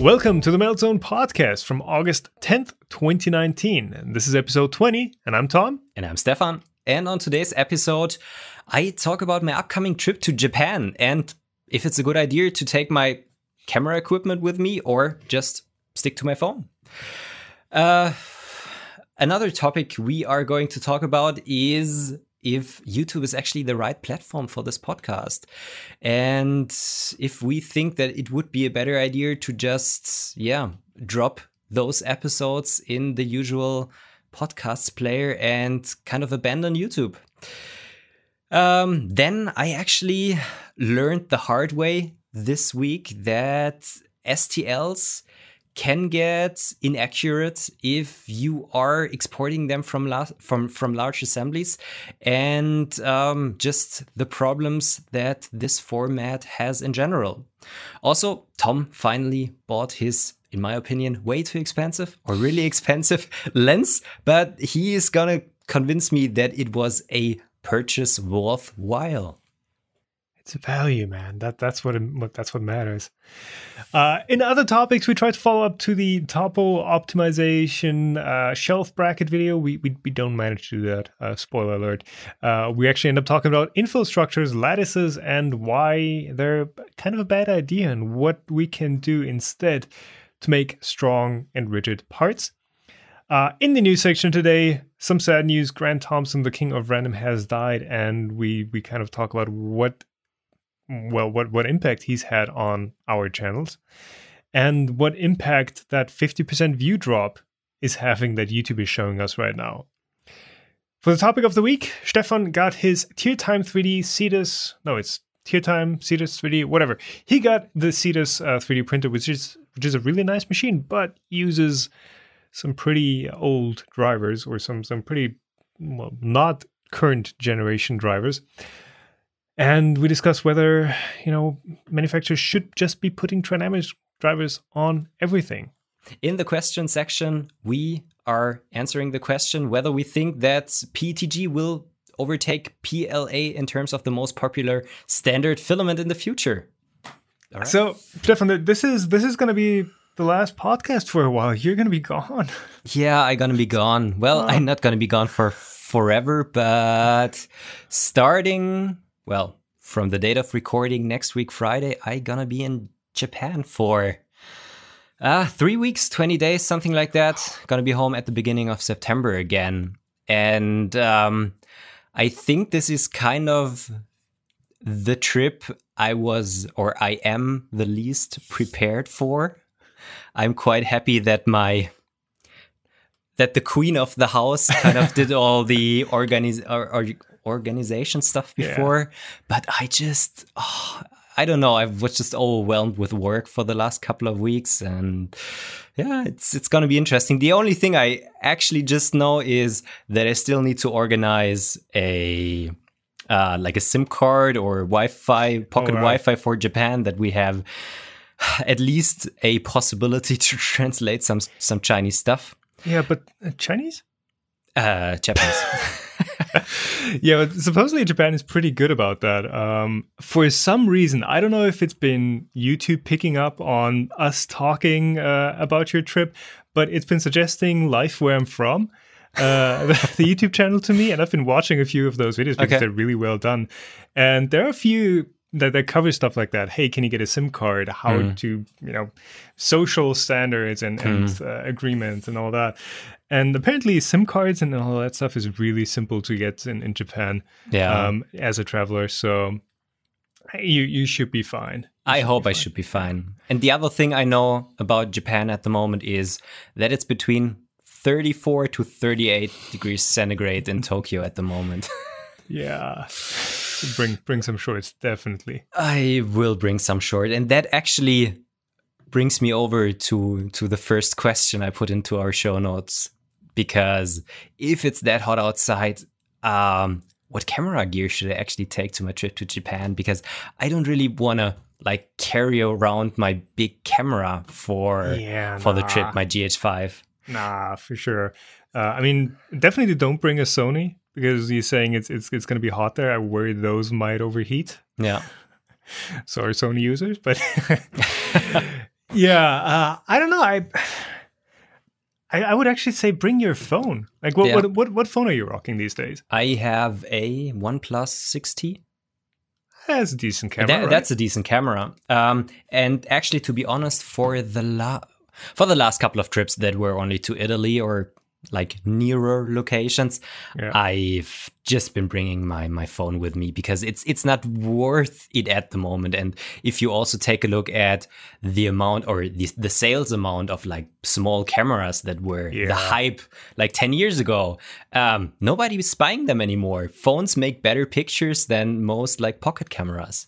Welcome to the Meltzone podcast from August 10th, 2019. This is episode 20, and I'm Tom. And I'm Stefan. And on today's episode, I talk about my upcoming trip to Japan and if it's a good idea to take my camera equipment with me or just stick to my phone. Uh, another topic we are going to talk about is if YouTube is actually the right platform for this podcast. And if we think that it would be a better idea to just, yeah, drop those episodes in the usual podcast player and kind of abandon YouTube. Um, then I actually learned the hard way this week that STLs can get inaccurate if you are exporting them from la- from from large assemblies, and um, just the problems that this format has in general. Also, Tom finally bought his, in my opinion, way too expensive or really expensive lens, but he is gonna convince me that it was a purchase worthwhile. It's a value, man. That that's what, that's what matters. Uh, in other topics, we try to follow up to the topo optimization uh, shelf bracket video. We, we we don't manage to do that. Uh, spoiler alert. Uh, we actually end up talking about infill structures, lattices, and why they're kind of a bad idea, and what we can do instead to make strong and rigid parts. Uh, in the news section today, some sad news. Grant Thompson, the king of random, has died, and we we kind of talk about what well what what impact he's had on our channels and what impact that 50% view drop is having that YouTube is showing us right now. For the topic of the week, Stefan got his Tier Time 3D Cetus, no, it's Tier Time Cetus 3D, whatever. He got the Cetus uh, 3D printer, which is which is a really nice machine, but uses some pretty old drivers or some some pretty well not current generation drivers. And we discuss whether, you know, manufacturers should just be putting Trinamics drivers on everything. In the question section, we are answering the question whether we think that PETG will overtake PLA in terms of the most popular standard filament in the future. Right. So, Stefan, this is this is going to be the last podcast for a while. You're going to be gone. Yeah, I'm going to be gone. Well, I'm not going to be gone for forever, but starting well, from the date of recording next week, Friday, I gonna be in Japan for uh, three weeks, 20 days, something like that. Gonna be home at the beginning of September again. And um, I think this is kind of the trip I was or I am the least prepared for. I'm quite happy that my that the queen of the house kind of did all the organiz or, or organization stuff before, yeah. but I just, oh, I don't know. I was just overwhelmed with work for the last couple of weeks, and yeah, it's it's gonna be interesting. The only thing I actually just know is that I still need to organize a uh, like a SIM card or Wi-Fi pocket oh, Wi-Fi for Japan that we have at least a possibility to translate some some Chinese stuff. Yeah, but uh, Chinese? Uh, Japanese. yeah, but supposedly Japan is pretty good about that. Um, for some reason, I don't know if it's been YouTube picking up on us talking uh, about your trip, but it's been suggesting life where I'm from. uh, the YouTube channel to me, and I've been watching a few of those videos because okay. they're really well done. And there are a few that, that cover stuff like that. Hey, can you get a SIM card? How mm. to, you know, social standards and, mm. and uh, agreements and all that. And apparently, SIM cards and all that stuff is really simple to get in, in Japan. Yeah. Um, as a traveler, so you you should be fine. You I hope I should be fine. And the other thing I know about Japan at the moment is that it's between 34 to 38 degrees centigrade in Tokyo at the moment. yeah. Bring bring some shorts, definitely. I will bring some short, and that actually brings me over to to the first question I put into our show notes because if it's that hot outside, um, what camera gear should I actually take to my trip to Japan? Because I don't really want to like carry around my big camera for yeah, for nah. the trip, my GH5. Nah, for sure. Uh, I mean, definitely don't bring a Sony because you're saying it's it's it's going to be hot there. I worry those might overheat. Yeah. Sorry, Sony users, but Yeah, uh, I don't know. I, I I would actually say bring your phone. Like, what Yeah. what, what what phone are you rocking these days? I have a OnePlus 6T. That's a decent camera. That- right? That's a decent camera. Um, and actually, to be honest, for the la- for the last couple of trips that were only to Italy or like nearer locations, Yeah. I've just been bringing my my phone with me because it's it's not worth it at the moment. And if you also take a look at the amount or the the sales amount of like small cameras that were Yeah. the hype like ten years ago, um, nobody is buying them anymore. Phones make better pictures than most like pocket cameras.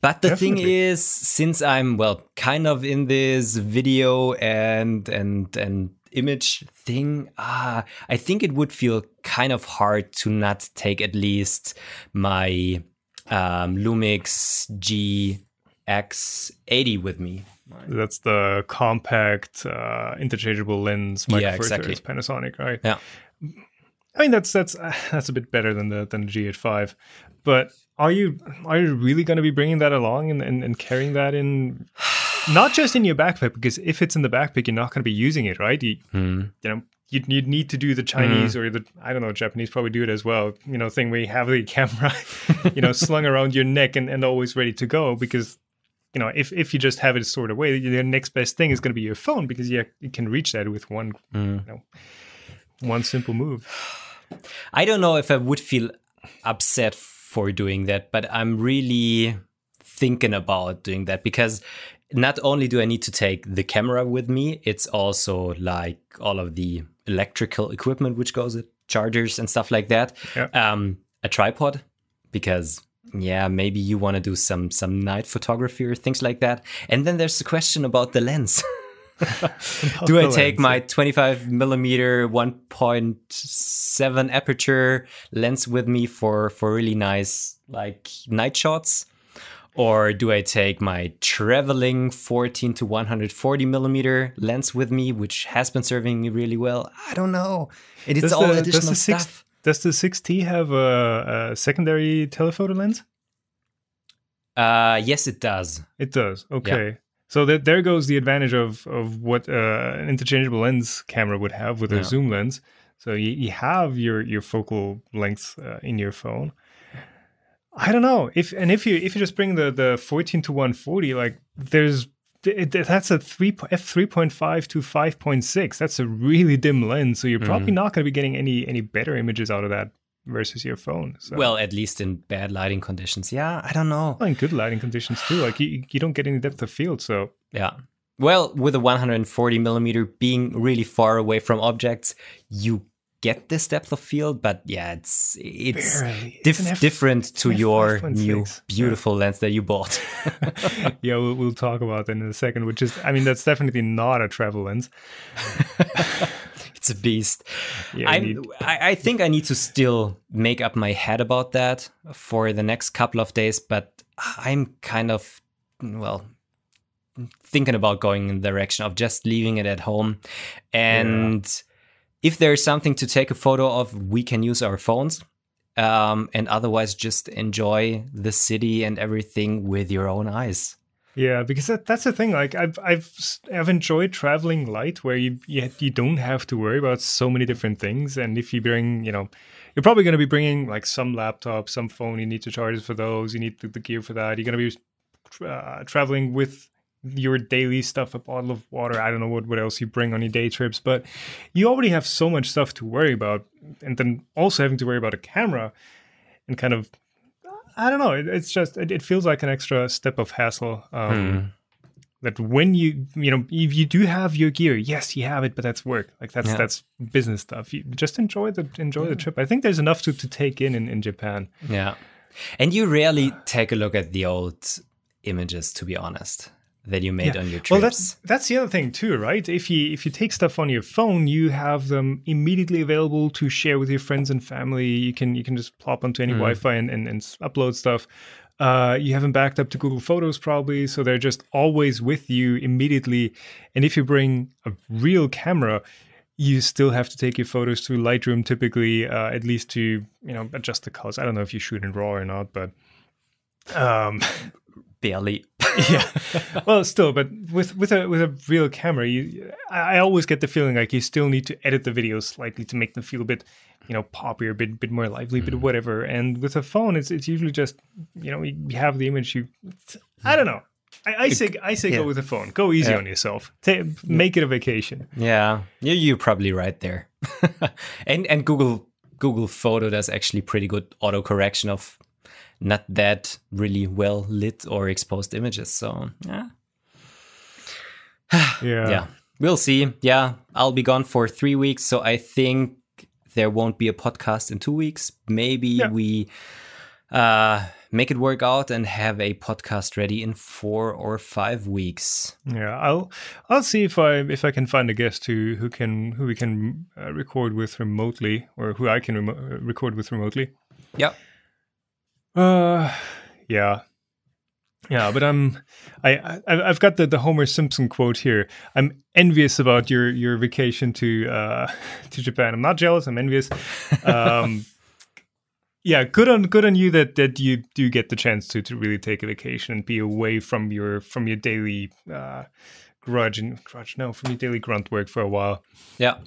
But the thing is, since I'm well, kind of in this video and and and image thing, ah, I think it would feel kind of hard to not take at least my um, Lumix GX80 with me. That's the compact, uh, interchangeable lens Yeah, micro exactly. thirds Panasonic, right? Yeah. I mean, that's that's uh, that's a bit better than the than the G85. But are you are you really going to be bringing that along and, and, and carrying that in? Not just in your backpack, because if it's in the backpack, you're not going to be using it, right? You, Hmm. you know, you'd, you'd need to do the Chinese or the I don't know, Japanese probably do it as well. You know, thing where you have the camera, you know, slung around your neck and, and always ready to go because. You know, if, if you just have it stored away, the next best thing is going to be your phone because you, you can reach that with one, Hmm. you know, one simple move. I don't know if I would feel upset for doing that, but I'm really thinking about doing that because not only do I need to take the camera with me, it's also like all of the electrical equipment which goes with chargers and stuff like that. Yeah. Um, a tripod because yeah, maybe you want to do some some night photography or things like that. And then there's the question about the lens. do I take lens, my 25 millimeter 1.7 aperture lens with me for for really nice like night shots or do I take my traveling 14 to 140 millimeter lens with me, which has been serving me really well? I don't know. It is Does all the- does additional six- stuff. Does the 6T have a, a secondary telephoto lens? Uh, yes, it does. It does. Okay. So that there goes the advantage of of what uh, an interchangeable lens camera would have with a Yeah. zoom lens. So you, you have your your focal length uh, in your phone. I don't know if and if you if you just bring the the 14 to 140, like there's it, that's a three f three point five to five point six. That's a really dim lens, so you're mm-hmm. probably not going to be getting any any better images out of that versus your phone. So. Well, at least in bad lighting conditions. Yeah, I don't know. Well, in good lighting conditions too. Like you, you don't get any depth of field, so Yeah. Well, with a 140 millimeter being really far away from objects, you get this depth of field, but yeah, it's it's Barely. dif- It's F- different to your F5.6. new Yeah. beautiful lens that you bought. yeah, we'll, we'll talk about that in a second. Which is, I mean, that's definitely not a travel lens. it's a beast. Yeah, I'm, you need- I, I think I need to still make up my head about that for the next couple of days, but I'm kind of, well, thinking about going in the direction of just leaving it at home. And if there's something to take a photo of, we can use our phones. Um, and otherwise, just enjoy the city and everything with your own eyes. Yeah, because that, that's the thing. Like I've I've I've enjoyed traveling light, where you you, you don't have to worry about so many different things. And if you bring, you know, you're probably going to be bringing like some laptop, some phone. You need to charge for those. You need the, the gear for that. You're going to be uh, traveling with your daily stuff, a bottle of water. I don't know what what else you bring on your day trips, but you already have so much stuff to worry about, and then also having to worry about a camera and kind of I don't know. It, it's just it, it feels like an extra step of hassle. Um, That when you you know if you do have your gear, yes, you have it, but that's work. Like that's Yeah. that's business stuff. You just enjoy the enjoy the trip. I think there's enough to, to take in, in in Japan. Yeah. And you rarely take a look at the old images, to be honest, that you made on your trips. Well, that's that's the other thing too, right? If you if you take stuff on your phone, you have them immediately available to share with your friends and family. You can you can just plop onto any Wi-Fi and, and, and upload stuff. Uh, you have them backed up to Google Photos probably, so they're just always with you immediately. And if you bring a real camera, you still have to take your photos to Lightroom typically, uh, at least to you know adjust the colors. I don't know if you shoot in RAW or not, but Um, Barely. yeah. Well, still, but with with a with a real camera, you I always get the feeling like you still need to edit the videos slightly to make them feel a bit, you know, poppier, a bit bit more lively, bit mm. whatever. And with a phone, it's it's usually just you know you have the image. You, I don't know. I, I say I say Yeah. go with a phone. Go easy Yeah. on yourself. Ta make it a vacation. Yeah, you you're probably right there. and and Google Google Photo does actually pretty good auto correction of not that really well lit or exposed images. So yeah, Yeah. yeah, we'll see. Yeah, I'll be gone for three weeks, so I think there won't be a podcast in two weeks. Maybe Yeah. we uh make it work out and have a podcast ready in four or five weeks. Yeah, I'll I'll see if I if I can find a guest who who can who we can uh, record with remotely or who I can remo- uh, record with remotely. Yep. Uh, yeah, yeah, but I'm I, I I've got the the Homer Simpson quote here. I'm envious about your your vacation to uh to Japan. I'm not jealous. I'm envious. Um. Yeah, good on good on you that that you do get the chance to to really take a vacation and be away from your from your daily uh grudge and grudge no from your daily grunt work for a while. Yeah.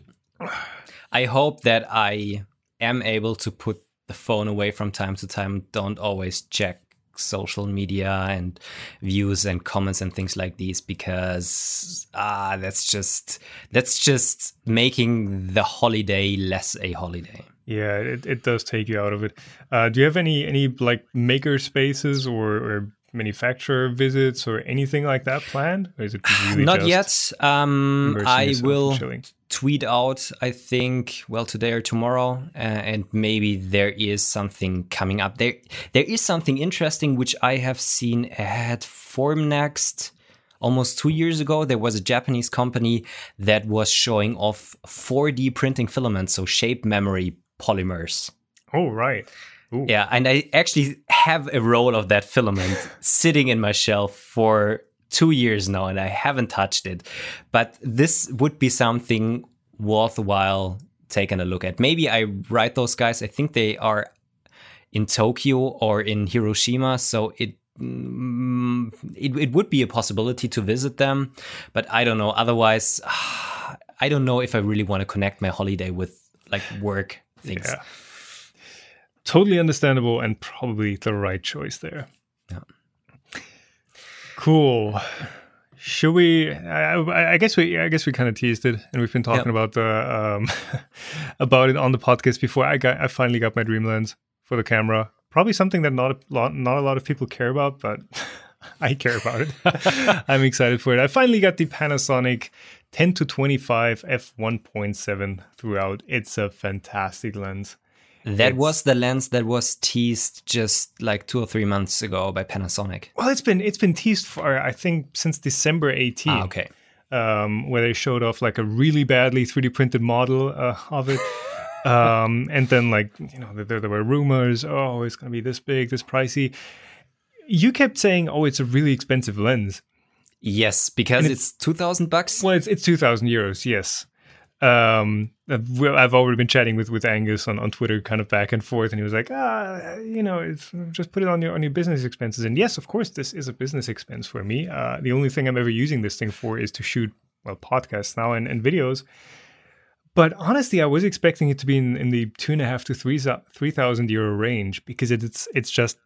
I hope that I am able to put the phone away from time to time. Don't always check social media and views and comments and things like these because ah that's just that's just making the holiday less a holiday. Yeah, it, it does take you out of it. Uh, do you have any any like maker spaces or, or manufacturer visits or anything like that planned? Or is it really Not yet. Um, I will? Tweet out i think well today or tomorrow uh, and maybe there is something coming up there there is something interesting which i have seen at formnext almost two years ago there was a japanese company that was showing off 4d printing filaments so shape memory polymers Oh right. Ooh. yeah, and I actually have a roll of that filament sitting in my shelf for two years now, and I haven't touched it. But this would be something worthwhile taking a look at. Maybe I write those guys. I think they are in Tokyo or in Hiroshima, so it. mm, It, it would be a possibility to visit them, but I don't know. Otherwise, I don't know if I really want to connect my holiday with like work things. Yeah. Totally understandable and probably the right choice there. Cool. Should we? I, I guess we. I guess we kind of teased it, and we've been talking Yeah. about the um, about it on the podcast before. I got. I finally got my dream lens for the camera. Probably something that not a lot, not a lot of people care about, but I care about it. I'm excited for it. I finally got the Panasonic 10 to 25 f 1.7 throughout. It's a fantastic lens. That It's- was the lens that was teased just like two or three months ago by Panasonic. Well, it's been it's been teased for I think since December 18. Ah, okay. um, where they showed off like a really badly 3D printed model uh, of it. um, and then like you know there, there were rumors, oh, it's gonna be this big, this pricey. You kept saying, oh, it's a really expensive lens. Yes, because it's, two thousand bucks. Well, it's it's two thousand euros, yes. Um, I've already been chatting with with Angus on, on Twitter, kind of back and forth, and he was like, ah, you know, it's just put it on your on your business expenses. And yes, of course, this is a business expense for me. Uh, the only thing I'm ever using this thing for is to shoot well podcasts now and, and videos. But honestly, I was expecting it to be in, in the two and a half to three three thousand euro range because it's it's just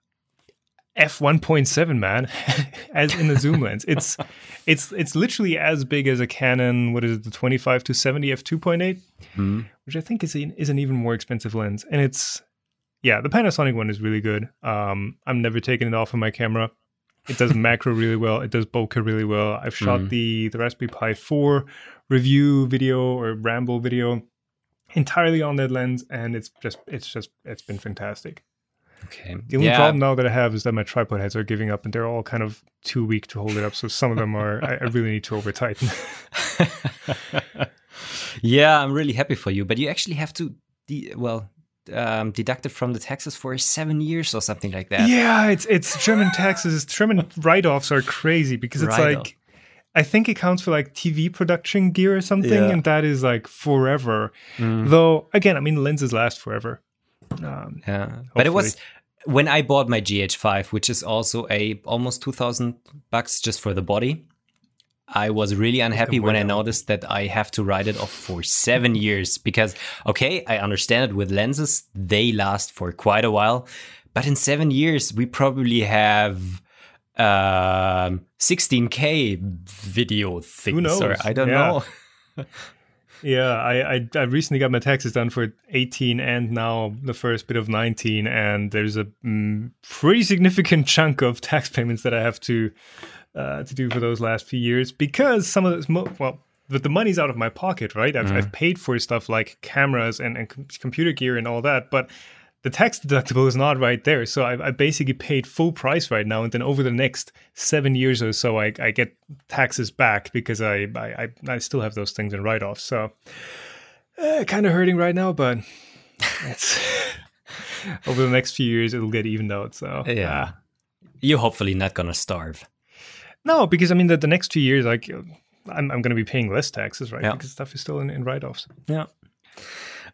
f one point seven man, as in the zoom lens. It's it's it's literally as big as a Canon. What is it? The twenty five to seventy f two point eight, Hmm. which I think is an, is an even more expensive lens. And it's yeah, the Panasonic one is really good. Um, I'm never taking it off of my camera. It does macro really well. It does bokeh really well. I've shot Mhm. the the Raspberry Pi 4 review video or ramble video entirely on that lens, and it's just it's just it's been fantastic. Okay. The only yeah. problem now that I have is that my tripod heads are giving up, and they're all kind of too weak to hold it up. So some of them are I, I really need to over tighten. yeah, I'm really happy for you, but you actually have to, de- well, um, deduct it from the taxes for seven years or something like that. yeah, it's it's German taxes. German write offs are crazy because it's Write-off. like I think it counts for like TV production gear or something, Yeah. and that is like forever. Mm, Though again, I mean lenses last forever. Um, yeah. But it was when I bought my GH5, which is also a almost 2000 bucks just for the body, I was really unhappy when I noticed that I have to write it off for seven years because, okay, I understand it with lenses, they last for quite a while. But in seven years, we probably have um, 16K video things. Who knows? Or I don't yeah. know. yeah, I, I, I recently got my taxes done for 18 and now the first bit of 19, and there's a mm, pretty significant chunk of tax payments that I have to uh, to do for those last few years because some of this, mo- well, but the money's out of my pocket, right? I've, mm. I've paid for stuff like cameras and, and computer gear and all that, but the tax deductible is not right there. So I, I, basically paid full price right now, and then over the next seven years or so, I, I get taxes back because I, I I still have those things in write off. So uh, kind of hurting right now, but it's over the next few years it'll get evened out. So yeah, uh, you're hopefully not gonna starve. No, because I mean the, the next two years, like I'm I'm gonna be paying less taxes, right? Yeah. Because stuff is still in, in write offs. Yeah.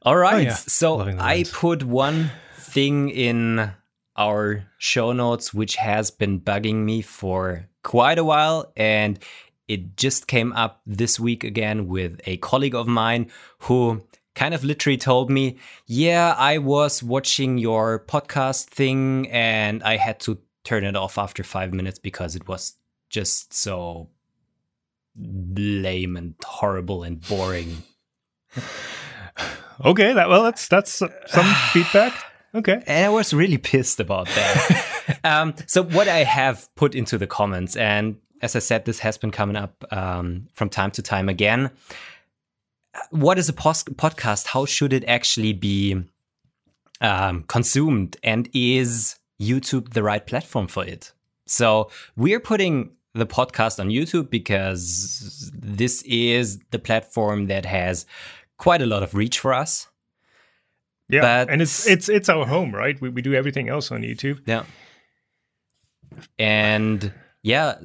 All right. Oh, yeah. So I put one thing in our show notes which has been bugging me for quite a while and it just came up this week again with a colleague of mine who kind of literally told me, Yeah, I was watching your podcast thing and I had to turn it off after five minutes because it was just so lame and horrible and boring. okay, that well, that's that's some feedback. Okay, and I was really pissed about that. um, so what I have put into the comments, and as I said, this has been coming up um, from time to time again. What is a post- podcast? How should it actually be um, consumed? And is YouTube the right platform for it? So we're putting the podcast on YouTube because this is the platform that has quite a lot of reach for us. Yeah, but, and it's it's it's our home, right? We we do everything else on YouTube. Yeah, and yeah,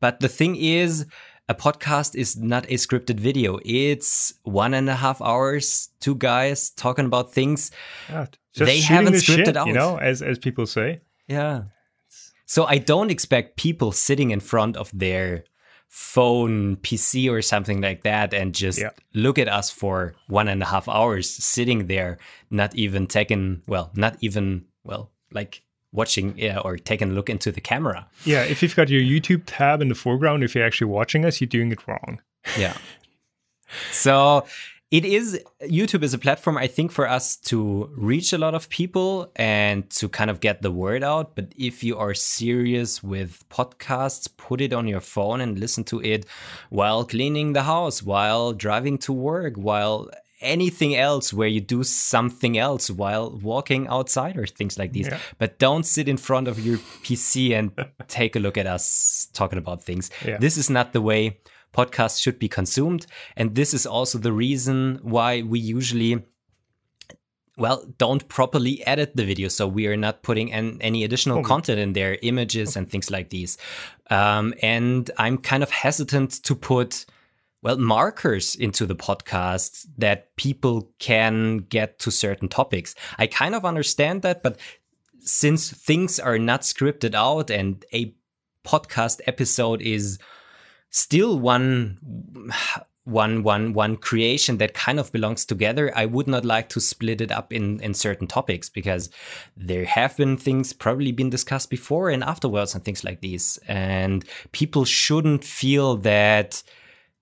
but the thing is, a podcast is not a scripted video. It's one and a half hours, two guys talking about things yeah, they haven't scripted shit, out. You know, as as people say. Yeah. So I don't expect people sitting in front of their phone, PC, or something like that and just yeah. look at us for one and a half hours sitting there, not even taking, well, not even, well, like watching yeah, or taking a look into the camera. Yeah, if you've got your YouTube tab in the foreground, if you're actually watching us, you're doing it wrong. Yeah. So it is YouTube is a platform I think for us to reach a lot of people and to kind of get the word out. But if you are serious with podcasts, put it on your phone and listen to it while cleaning the house, while driving to work, while anything else where you do something else while walking outside or things like these. Yeah. But don't sit in front of your PC and take a look at us talking about things. Yeah. This is not the way podcasts should be consumed. And this is also the reason why we usually well don't properly edit the video so we are not putting an, any additional oh. content in there images and things like these um, and i'm kind of hesitant to put well markers into the podcast that people can get to certain topics i kind of understand that but since things are not scripted out and a podcast episode is still one one one one creation that kind of belongs together. I would not like to split it up in in certain topics because there have been things probably been discussed before and afterwards and things like these. And people shouldn't feel that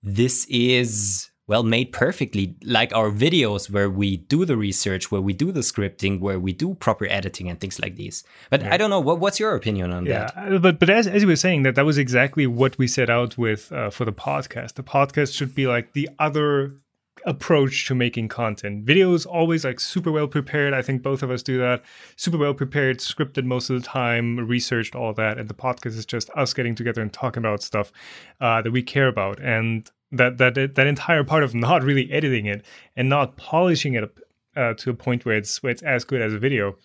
this is well made perfectly like our videos where we do the research where we do the scripting where we do proper editing and things like these. But yeah. i don't know what, what's your opinion on yeah, that? But but as, as you were saying that that was exactly what we set out with uh, for the podcast. The podcast should be like the other approach to making content. Video is always like super well prepared. I think both of us do that. Super well prepared scripted most of the time researched all that and the podcast is just us getting together and talking about stuff uh, that we care about. And that that that entire part of not really editing it and not polishing it uh, to a point where it's where it's as good as a video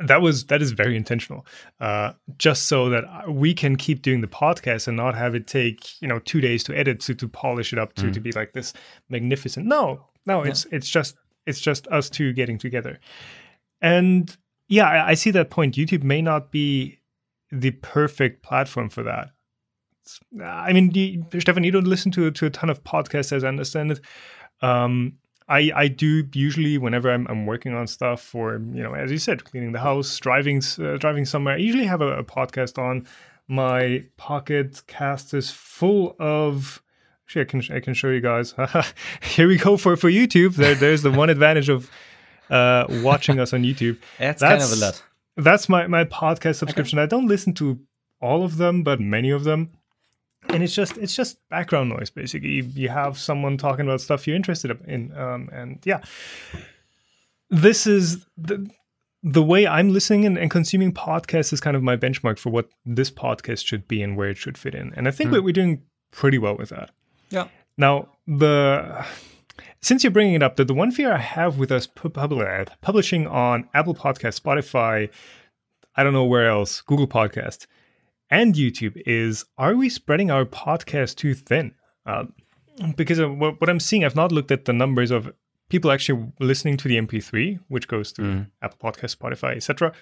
that was that is very intentional uh, just so that we can keep doing the podcast and not have it take you know two days to edit to to polish it up to mm. to be like this magnificent no no it's yeah. it's just it's just us two getting together and yeah, I, I see that point. YouTube may not be the perfect platform for that. I mean, you, Stefan, you don't listen to to a ton of podcasts, as I understand it. Um, I I do usually whenever I'm, I'm working on stuff, or you know, as you said, cleaning the house, driving uh, driving somewhere. I usually have a, a podcast on. My pocket cast is full of. Actually, I can I can show you guys. Here we go for for YouTube. There there's the one advantage of uh, watching us on YouTube That's, kind of a lot. that's my my podcast subscription. I don't listen to all of them, but many of them. And it's just it's just background noise basically. You, you have someone talking about stuff you're interested in, um, and yeah, this is the the way I'm listening and, and consuming podcasts is kind of my benchmark for what this podcast should be and where it should fit in. And I think Hmm. that we're doing pretty well with that. Yeah. Now, the since you're bringing it up, the, the one fear I have with us pub- publishing on Apple Podcast, Spotify, I don't know where else, Google Podcast, and YouTube is: Are we spreading our podcast too thin? Uh, because of what, what I'm seeing, I've not looked at the numbers of people actually listening to the MP3, which goes through Mm. Apple Podcast, Spotify, etc.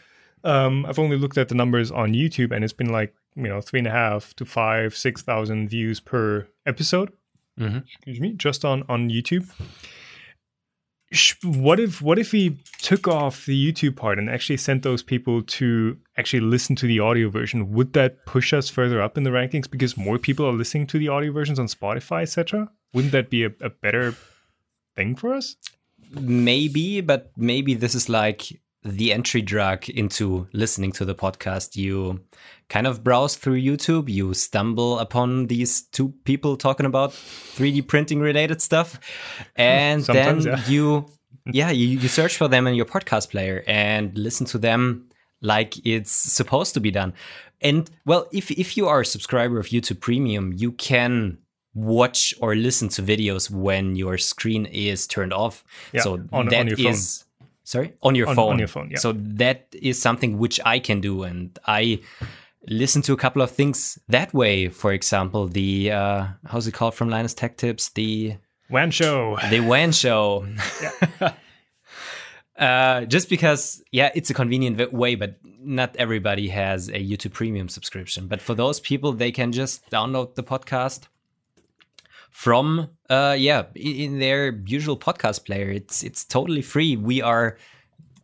Um, I've only looked at the numbers on YouTube, and it's been like you know three and a half to five, six thousand views per episode Mhm. excuse me, just on on YouTube. What if what if we took off the YouTube part and actually sent those people to actually listen to the audio version? Would that push us further up in the rankings because more people are listening to the audio versions on Spotify, etc.? Wouldn't that be a, a better thing for us? Maybe, but maybe this is like the entry drug into listening to the podcast. You kind of browse through YouTube, you stumble upon these two people talking about 3D printing related stuff, and then yeah. you, yeah, you, you search for them in your podcast player and listen to them like it's supposed to be done. And well, if if you are a subscriber of YouTube Premium, you can watch or listen to videos when your screen is turned off. Yeah, so on- on that your phone. is- sorry on your On- phone. on your phone, yeah. So that is something which I can do, and I listen to a couple of things that way. For example, the uh, how's it called from Linus Tech Tips? The Wan show. the WAN show. uh, just because, yeah, it's a convenient way, but not everybody has a YouTube Premium subscription. But for those people, they can just download the podcast from, uh, yeah, in their usual podcast player. It's it's totally free. We are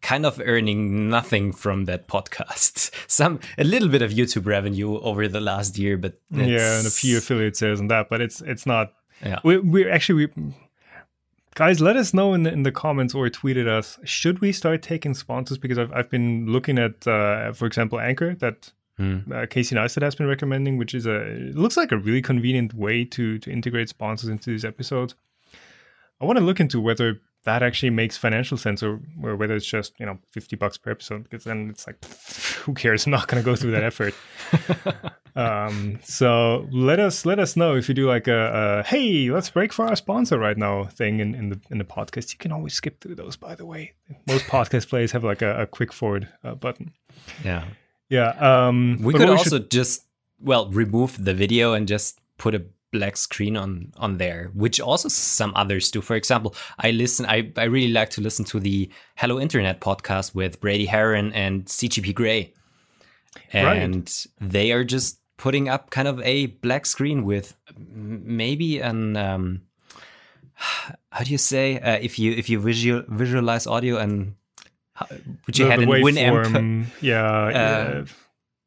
kind of earning nothing from that podcast. Some a little bit of YouTube revenue over the last year, but Yeah, and a few affiliate sales and that, but it's it's not. Yeah. we we actually we guys let us know in the, in the comments or tweet at us. Should we start taking sponsors? Because I've I've been looking at, uh, for example, Anchor that Hmm. uh, Casey Neistat has been recommending, which is a it looks like a really convenient way to to integrate sponsors into these episodes. I want to look into whether that actually makes financial sense or, or whether it's just you know 50 bucks per episode because then it's like who cares i'm not going to go through that effort um so let us let us know if you do like a, a hey let's break for our sponsor right now thing in, in the in the podcast you can always skip through those by the way most podcast players have like a, a quick forward uh, button Yeah. Yeah um We could what also should- just well remove the video and just put a black screen on on there, which also some others do. For example, I listen. I I really like to listen to the Hello Internet podcast with Brady Haran and CGP Grey, Right. and they are just putting up kind of a black screen with maybe an. Um, how do you say uh, if you if you visual visualize audio and would you the, had the in Winamp yeah, yeah.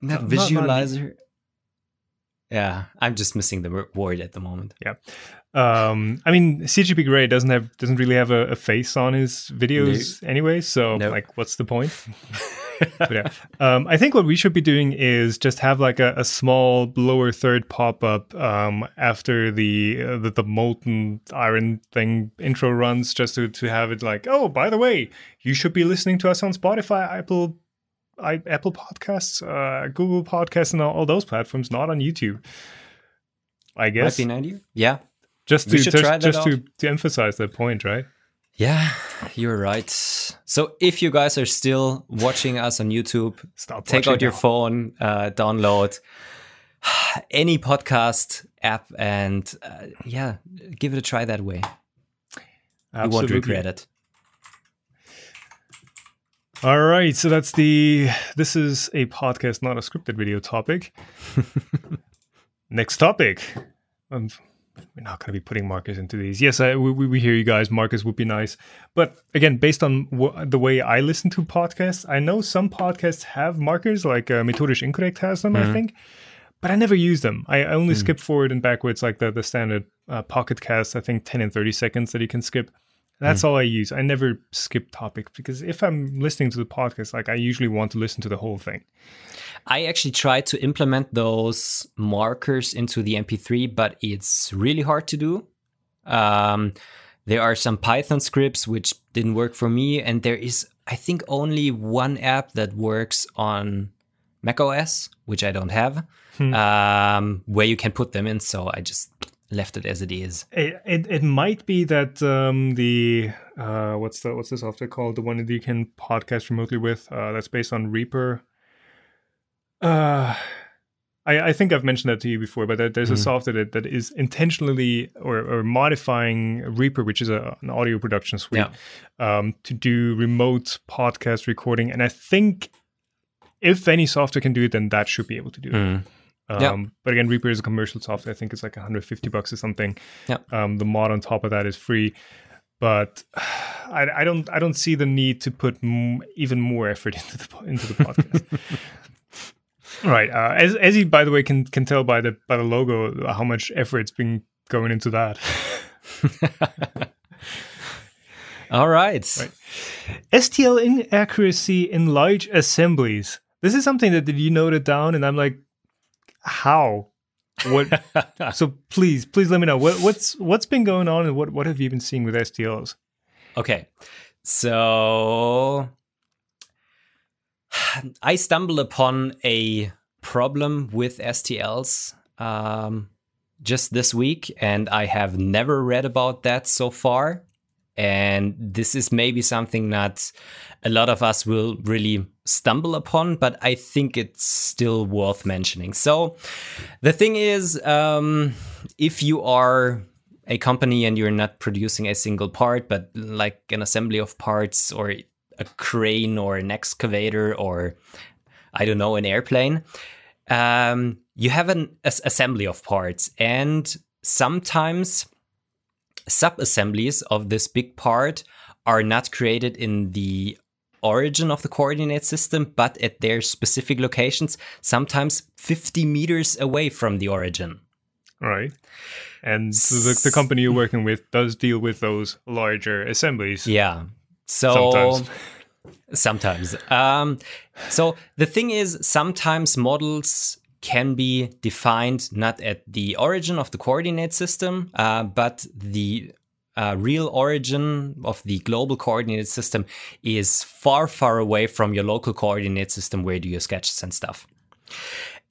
not Not- not- visualizer. Yeah, I'm just missing the wor- word at the moment. Yeah, um, I mean, CGP Grey doesn't have doesn't really have a, a face on his videos anyway, so No. like, what's the point? but yeah, um, I think what we should be doing is just have like a, a small lower third pop up um, after the, uh, the the molten iron thing intro runs, just to to have it like, oh, by the way, you should be listening to us on Spotify, Apple. I, Apple Podcasts, uh, Google Podcasts, and all, all those platforms, not on YouTube. I Might guess be an idea. Yeah, just We to just, just to, to emphasize that point, right? Yeah, you're right. So if you guys are still watching us on YouTube, Stop. take out your now. phone, uh, download any podcast app, and uh, yeah, give it a try that way. You won't regret it. All right, so that's the. This is a podcast, not a scripted video topic. Next topic. Um, we're not going to be putting markers into these. Yes, I, we, we hear you guys. Markers would be nice, but again, based on w- the way I listen to podcasts, I know some podcasts have markers, like uh, Methodisch inkorrekt has them, I think, but I never use them. I only skip forward and backwards, like the the standard uh, Pocket Cast. I think ten and thirty seconds that you can skip. That's all I use. I never skip topics because if I'm listening to the podcast, like I usually want to listen to the whole thing. I actually tried to implement those markers into the MP3, but it's really hard to do. Um, there are some Python scripts which didn't work for me, and there is, I think, only one app that works on macOS, which I don't have, um, where you can put them in. So I just left it as it is. It, it, it might be that um, the uh, what's the what's the software called the one that you can podcast remotely with uh, that's based on Reaper. Uh, I, I think I've mentioned that to you before, but there- there's a software that, that is intentionally or, or modifying Reaper, which is a, an audio production suite, um, to do remote podcast recording. And I think if any software can do it, then that should be able to do it. Um, Yeah. But again, Reaper is a commercial software. I think it's like 150 bucks or something. Yeah. Um, the mod on top of that is free, but I, I don't I don't see the need to put m- even more effort into the into the podcast. right. Uh, as as you by the way can can tell by the by the logo how much effort's been going into that. All right. Right. STL inaccuracy in large assemblies. This is something that, that you noted down, and I'm like, how? What? so please, please let me know what, what's what's been going on, and what what have you been seeing with STLs? Okay. So I stumbled upon a problem with STLs um, just this week, and I have never read about that so far. And this is maybe something that a lot of us will really stumble upon, but I think it's still worth mentioning. So, the thing is, um, if you are a company and you're not producing a single part, but like an assembly of parts or a crane or an excavator or I don't know, an airplane, um, you have an as- assembly of parts, and sometimes sub assemblies of this big part are not created in the origin of the coordinate system, but at their specific locations, sometimes 50 meters away from the origin. Right. And the, the company you're working with does deal with those larger assemblies. Yeah. So Sometimes. sometimes. Um, so the thing is, sometimes models can be defined not at the origin of the coordinate system, uh, but the uh, real origin of the global coordinate system is far, far away from your local coordinate system where you do your sketches and stuff.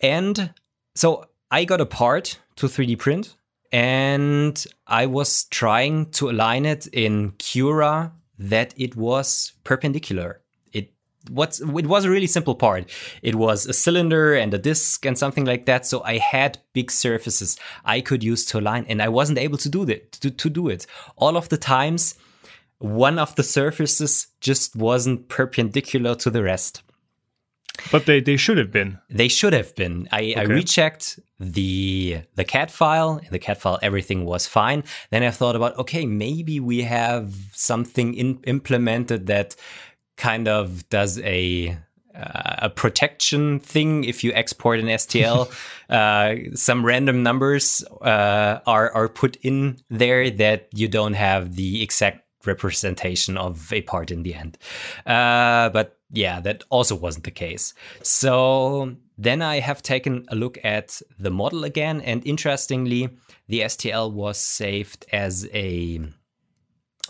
And so I got a part to 3D print and I was trying to align it in Cura that it was perpendicular. What's it was a really simple part. It was a cylinder and a disc and something like that. So I had big surfaces I could use to align, and I wasn't able to do that to, to do it. All of the times, one of the surfaces just wasn't perpendicular to the rest. But they, they should have been. They should have been. I, I rechecked the the CAD file. In the CAD file, everything was fine. Then I thought about, okay, maybe we have something in, implemented that kind of does a uh, a protection thing. If you export an STL, uh, some random numbers uh, are are put in there that you don't have the exact representation of a part in the end. Uh, but yeah, that also wasn't the case. So then I have taken a look at the model again, and interestingly, the STL was saved as a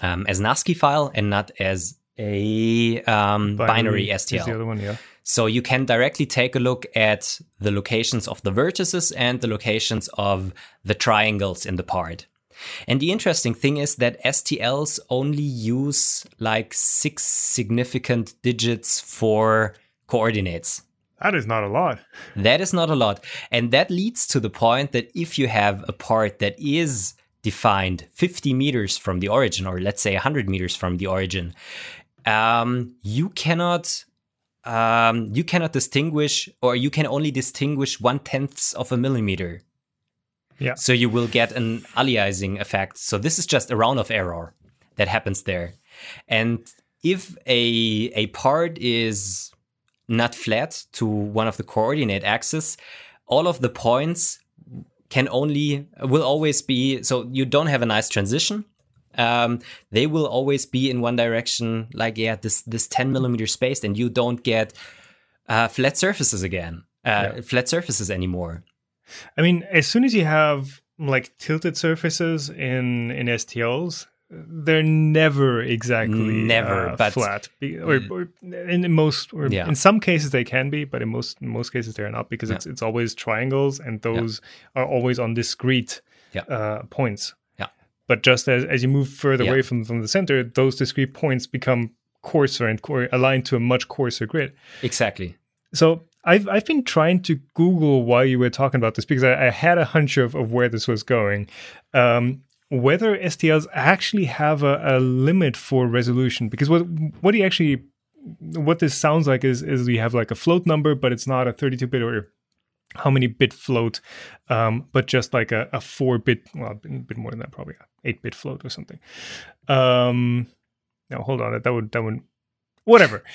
um, as an ASCII file and not as a um, binary, the STL. other one, yeah. So you can directly take a look at the locations of the vertices and the locations of the triangles in the part. And the interesting thing is that STLs only use like six significant digits for coordinates. That is not a lot. That is not a lot. And that leads to the point that if you have a part that is defined 50 meters from the origin, or let's say 100 meters from the origin, um, you cannot um, you cannot distinguish, or you can only distinguish one tenth of a millimeter. Yeah. So you will get an aliasing effect. So this is just a round-off error that happens there. And if a a part is not flat to one of the coordinate axes, all of the points can only will always be so you don't have a nice transition. Um, they will always be in one direction, like yeah, this this 10 millimeter space, and you don't get uh, flat surfaces again, uh, yeah. flat surfaces anymore. I mean, as soon as you have like tilted surfaces in in STLs, they're never exactly never uh, but flat or, or, in most or yeah. in some cases they can be but in most in most cases they're not because yeah. it's it's always triangles and those yeah. are always on discrete uh, points but just as, as you move further away from from the center those discrete points become coarser and co- aligned to a much coarser grid exactly so I've I've been trying to Google while you were talking about this because I, I had a hunch of, of where this was going. Um, whether STLs actually have a, a limit for resolution. Because what what do you actually what this sounds like is is you have like a float number, but it's not a 32 bit or how many bit float, um, but just like a, a four bit, well, a bit more than that, probably eight bit float or something. Um, now hold on, that would that would whatever.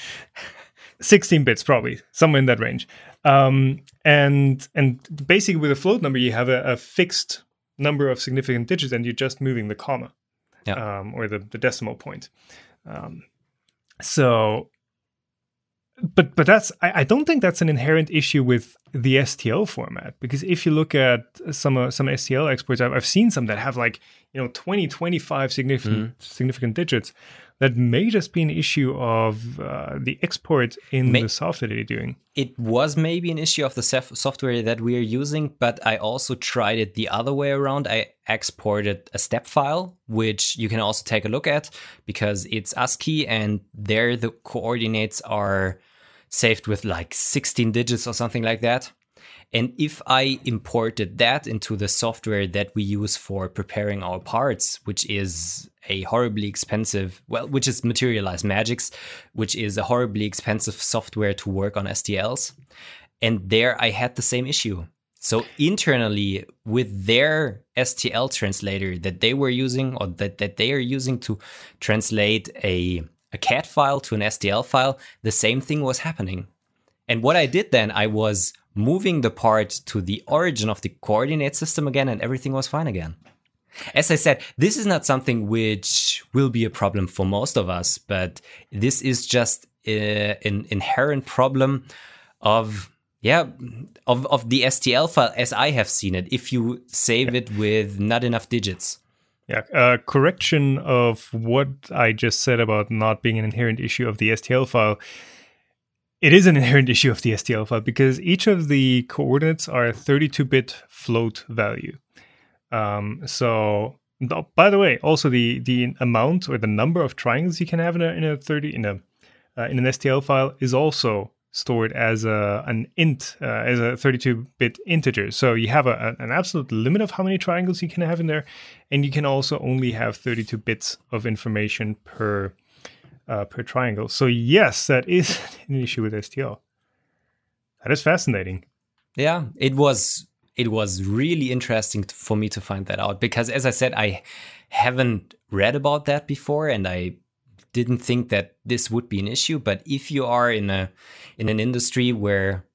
16 bits probably somewhere in that range um, and and basically with a float number you have a, a fixed number of significant digits and you're just moving the comma yeah. um, or the, the decimal point. Um, so, but but that's I, I, don't think that's an inherent issue with the STL format because if you look at some uh, some STL exports, I've, I've seen some that have like you know 20, 25 significant mm. significant digits that may just be an issue of uh, the export in may- the software that you're doing. It was maybe an issue of the software that we are using, but I also tried it the other way around. I exported a step file, which you can also take a look at because it's ASCII and there the coordinates are saved with like 16 digits or something like that. And if I imported that into the software that we use for preparing our parts, which is a horribly expensive, well, which is Materialise Magics, which is a horribly expensive software to work on STLs. And there I had the same issue. So internally with their STL translator that they were using or that, that they are using to translate a, a CAD file to an STL file, the same thing was happening. And what I did then, I was moving the part to the origin of the coordinate system again, and everything was fine again. As I said, this is not something which will be a problem for most of us, but this is just uh, an inherent problem of yeah of, of the STL file as I have seen it. If you save yeah. it with not enough digits. Yeah, uh, correction of what I just said about not being an inherent issue of the STL file it is an inherent issue of the STL file because each of the coordinates are a 32-bit float value. Um, so, by the way, also the the amount or the number of triangles you can have in a in a 30 in a uh, in an STL file is also stored as a an int uh, as a 32-bit integer. So you have a, an absolute limit of how many triangles you can have in there, and you can also only have 32 bits of information per uh, per triangle. So yes, that is an issue with STL. That is fascinating. Yeah, it was it was really interesting for me to find that out because as I said I haven't read about that before and I didn't think that this would be an issue but if you are in a in an industry where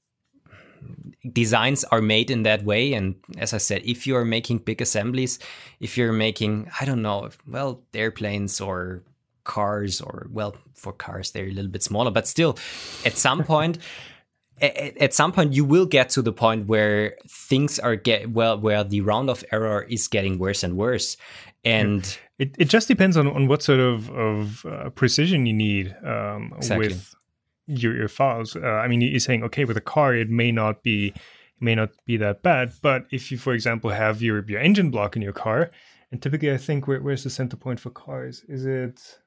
designs are made in that way and as i said if you're making big assemblies if you're making i don't know well airplanes or cars or well for cars they're a little bit smaller but still at some point at, some point you will get to the point where things are get well where the round-off error is getting worse and worse. And it, it just depends on, on what sort of, of uh, precision you need um, exactly. with your, your files. Uh, i mean you're saying okay with a car it may not be it may not be that bad but if you for example have your your engine block in your car and typically i think where, where's the center point for cars? Is it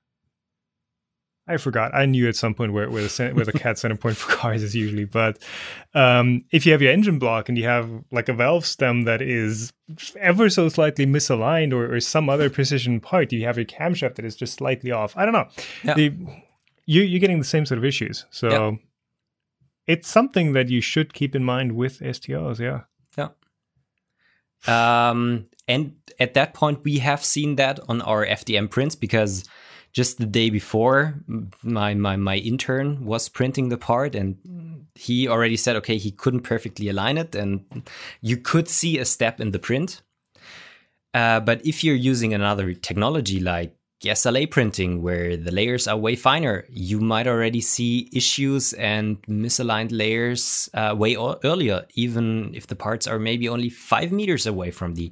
I forgot. I knew at some point where, where the where the CAD center point for cars is usually, but um, if you have your engine block and you have like a valve stem that is ever so slightly misaligned or, or some other precision part, you have your camshaft that is just slightly off. I don't know. Yeah. The, you, you're getting the same sort of issues. So Yeah. it's something that you should keep in mind with STLs. Yeah. Um, and at that point, we have seen that on our FDM prints because just the day before, my my my intern was printing the part, and he already said, okay, he couldn't perfectly align it, and you could see a step in the print. Uh, but if you're using another technology like SLA printing, where the layers are way finer, you might already see issues and misaligned layers uh, way o- earlier, even if the parts are maybe only five meters away from the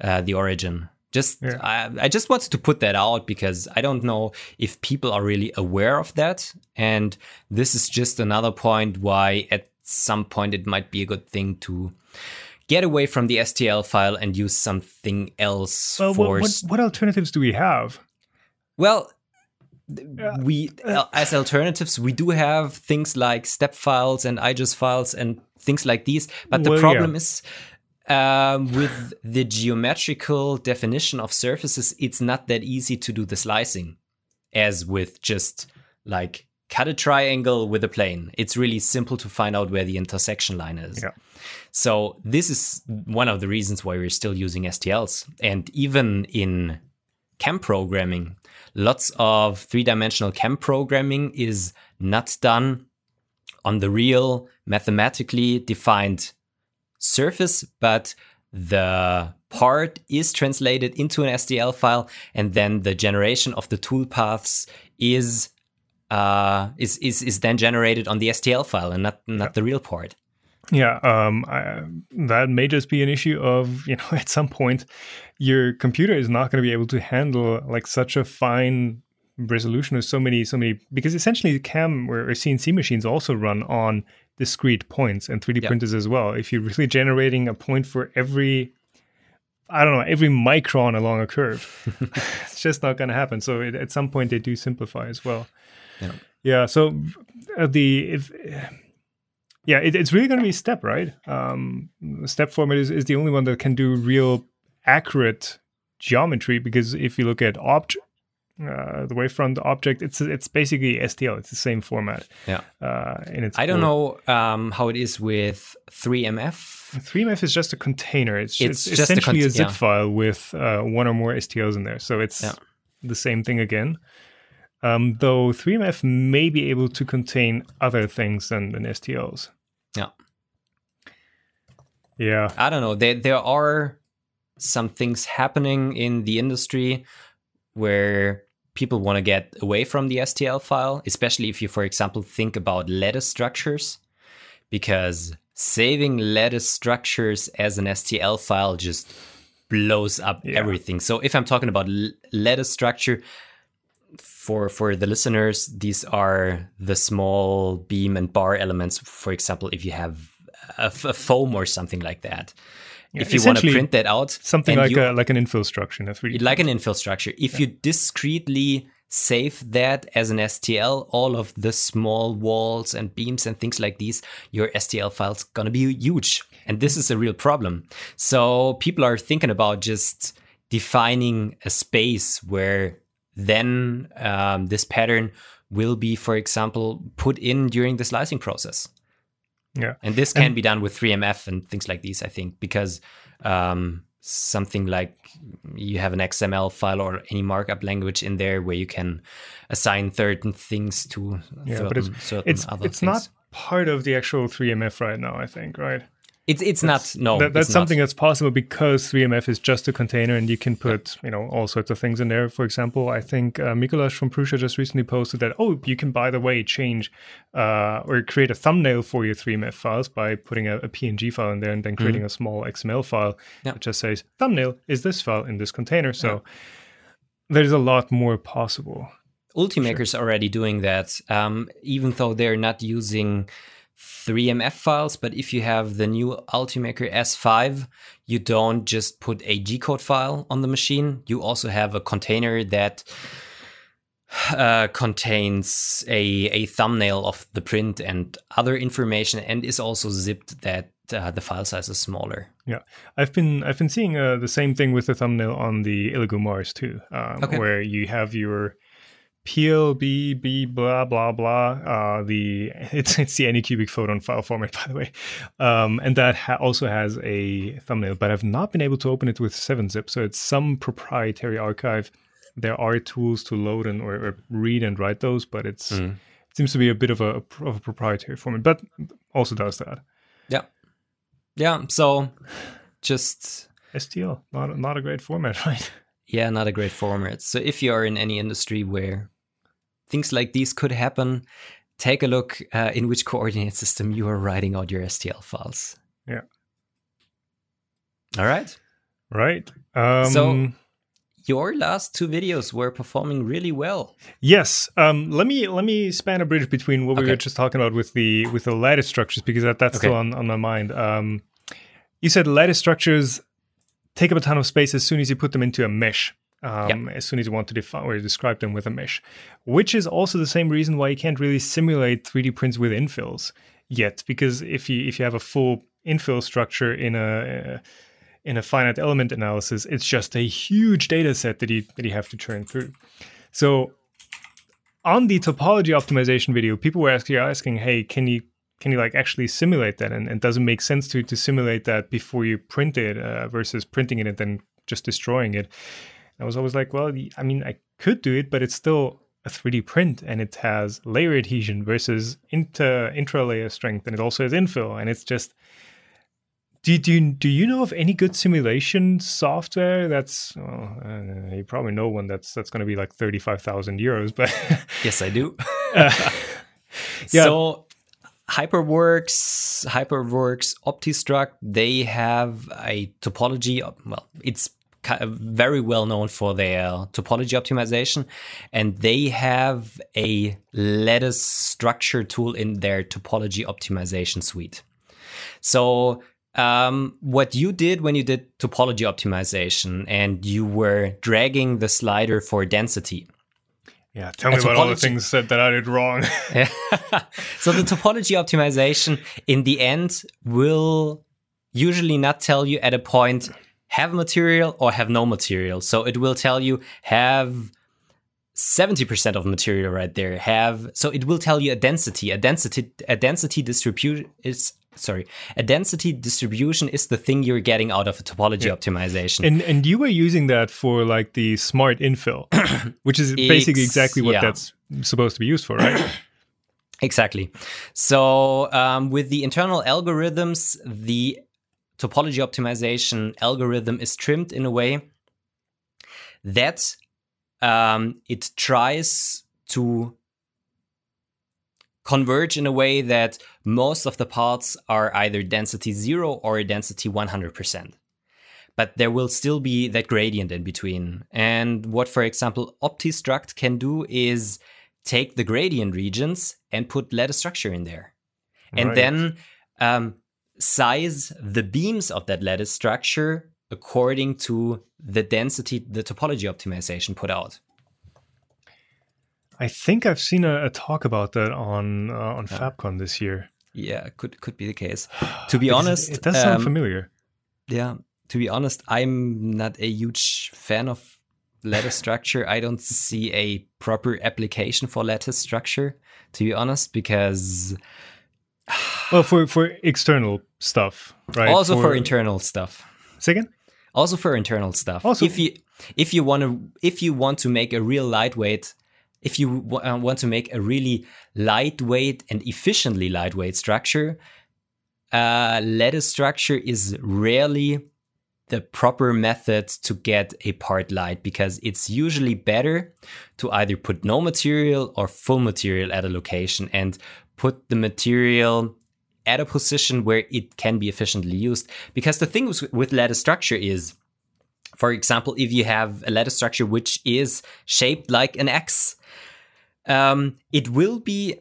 uh, the origin. Just Yeah. I, I just wanted to put that out because I don't know if people are really aware of that, and this is just another point why at some point it might be a good thing to get away from the STL file and use something else Well, for what, what, what alternatives do we have? well, th- we uh, as alternatives we do have things like step files and IGES files and things like these. But the problem yeah. is um, with the geometrical definition of surfaces, it's not that easy to do the slicing as with just like cut a triangle with a plane. It's really simple to find out where the intersection line is. Yeah. So this is one of the reasons why we're still using STLs. And even in CAM programming, lots of three-dimensional CAM programming is not done on the real mathematically defined surface, but the part is translated into an STL file, and then the generation of the toolpaths is uh, is is is then generated on the STL file and not not the real part. Yeah, um, I, that may just be an issue of you know at some point your computer is not going to be able to handle like such a fine resolution of so many so many because essentially the CAM or or CNC machines also run on discrete points and 3D Yeah. printers as well. If you're really generating a point for every I don't know every micron along a curve, it's just not going to happen. So it, at some point they do simplify as well. Yeah. Yeah. So uh, the if yeah, it, it's really going to be step, right? Um, step format is, is the only one that can do real accurate geometry because if you look at object, uh, the wavefront object, it's it's basically STL. It's the same format. Yeah. Uh, in its I don't core. know um, how it is with 3MF. 3MF is just a container. It's, It's it's, just a essentially a, zip yeah. file with uh, one or more STLs in there. So it's Yeah. the same thing again. Um, though 3MF may be able to contain other things than, than STLs. Yeah. Yeah. I don't know. There there are some things happening in the industry where people want to get away from the STL file, especially if you, for example, think about lattice structures, because saving lattice structures as an STL file just blows up Yeah. everything. So if I'm talking about lattice structure, for for the listeners, these are the small beam and bar elements. For example, if you have a, foam or something like that, Yeah, if you want to print that out, Something like you- a like an infill structure in a 3D. like an infill structure. If you discreetly save that as an STL, all of the small walls and beams and things like these, your STL file's gonna be huge. And this is a real problem. So people are thinking about just defining a space where then um, this pattern will be, for example, put in during the slicing process. Yeah. And this can be done with 3MF and things like these, I think, because um, something like you have an XML file or any markup language in there where you can assign certain things to Yeah, certain, but it's certain it's other it's things. not part of the actual 3MF right now. I think right. It's it's not. No, that, that's it's not. something that's possible because 3MF is just a container, and you can put you know all sorts of things in there. For example, I think uh, Mikolas from Prusa just recently posted that oh, you can by the way change uh, or create a thumbnail for your 3MF files by putting a, a PNG file in there and then creating a small XML file Mm-hmm. Yeah. that just says thumbnail is this file in this container. So there's a lot more possible. Ultimaker's already doing that, um, even though they're not using 3MF files. But if you have the new Ultimaker S5, you don't just put a G code file on the machine. You also have a container that uh, contains a, a thumbnail of the print and other information, and is also zipped that uh, the file size is smaller. Yeah, I've been I've been seeing uh, the same thing with the thumbnail on the Elegoo Mars too, um, Okay. where you have your PLBB blah blah blah. Uh, the it's it's the Anycubic photon file format, by the way, um, and that ha- also has a thumbnail. But I've not been able to open it with 7-zip, so it's some proprietary archive. There are tools to load and or, or read and write those, but it's Mm. it seems to be a bit of a of a proprietary format, but also does that. Yeah. Yeah. So just STL, not not a great format, right? Yeah, not a great format. So if you are in any industry where things like these could happen, take a look uh, in which coordinate system you are writing out your STL files. Yeah. All right. Right. Um, So- Your last two videos were performing really well. Yes. Um, let me let me span a bridge between what we were just talking about with the with the lattice structures because that, that's Okay. still on, on my mind. Um, you said lattice structures take up a ton of space as soon as you put them into a mesh. Um, As soon as you want to define or describe them with a mesh, which is also the same reason why you can't really simulate 3D prints with infills yet. Because if you if you have a full infill structure in a in a finite element analysis, it's just a huge data set that you that you have to churn through. So on the topology optimization video, people were asking, asking hey, can you can you like actually simulate that? And, and does it make sense to to simulate that before you print it uh, versus printing it and then just destroying it? I was always like, well, I mean, I could do it, but it's still a 3D print and it has layer adhesion versus inter intra-layer strength, and it also has infill, and it's just. Do, do, you, do you know of any good simulation software that's well, uh, you probably know one that's that's going to be like 35,000 euros but Yes, I do. uh, Yeah. So Hyperworks, Hyperworks OptiStruct, they have a topology. Well, it's very well known for their topology optimization, and they have a lattice structure tool in their topology optimization suite. So um, what you did when you did topology optimization and you were dragging the slider for density. Yeah tell me about all the things that, that i did wrong yeah. so the topology optimization in the end will usually not tell you at a point have material or have no material. So it will tell you have 70% of material right there. Have so it will tell you a density. A density a density distribution is sorry. A density distribution is the thing you're getting out of a topology optimization. and and you were using that for like the smart infill which is basically Ex- exactly what yeah. that's supposed to be used for right Exactly. So um, with the internal algorithms, the topology optimization algorithm is trimmed in a way that um, it tries to converge in a way that most of the parts are either density zero or density 100%. But there will still be that gradient in between. And what, for example, OptiStruct can do is take the gradient regions and put lattice structure in there. And Right. then um, size the beams of that lattice structure according to the density the topology optimization put out. I think i've seen a, a talk about that on uh, on fabcon this year Yeah, could could be the case. To be honest, it does sound um, familiar Yeah, to be honest, I'm not a huge fan of lattice structure. I don't see a proper application for lattice structure, to be honest, because well for for external stuff right also for, internal stuff. second Also for internal stuff. Also- if you if you want to if you want to make a real lightweight if you w- uh, want to make a really lightweight and efficiently lightweight structure, uh, lattice structure is rarely the proper method to get a part light because it's usually better to either put no material or full material at a location and put the material at a position where it can be efficiently used. Because the thing with, with lattice structure is, for example, if you have a lattice structure which is shaped like an X, um, it will be,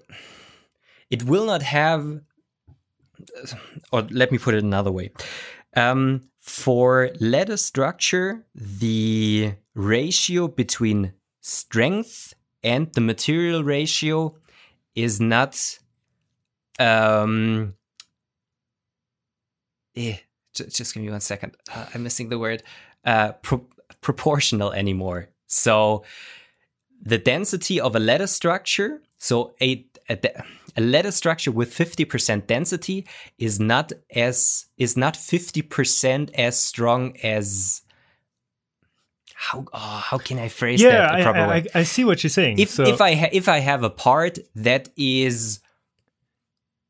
it will not have, or let me put it another way. Um, for lattice structure, the ratio between strength and the material ratio is not um eh, ju- just give me one second uh, i'm missing the word uh pro- proportional anymore so the density of a lattice structure, so a, a, a structure with 50% density is not as is not 50% as strong as how oh, how can I phrase yeah, that proper I, way? I, I see what you're saying. if so, if I ha- if I have a part that is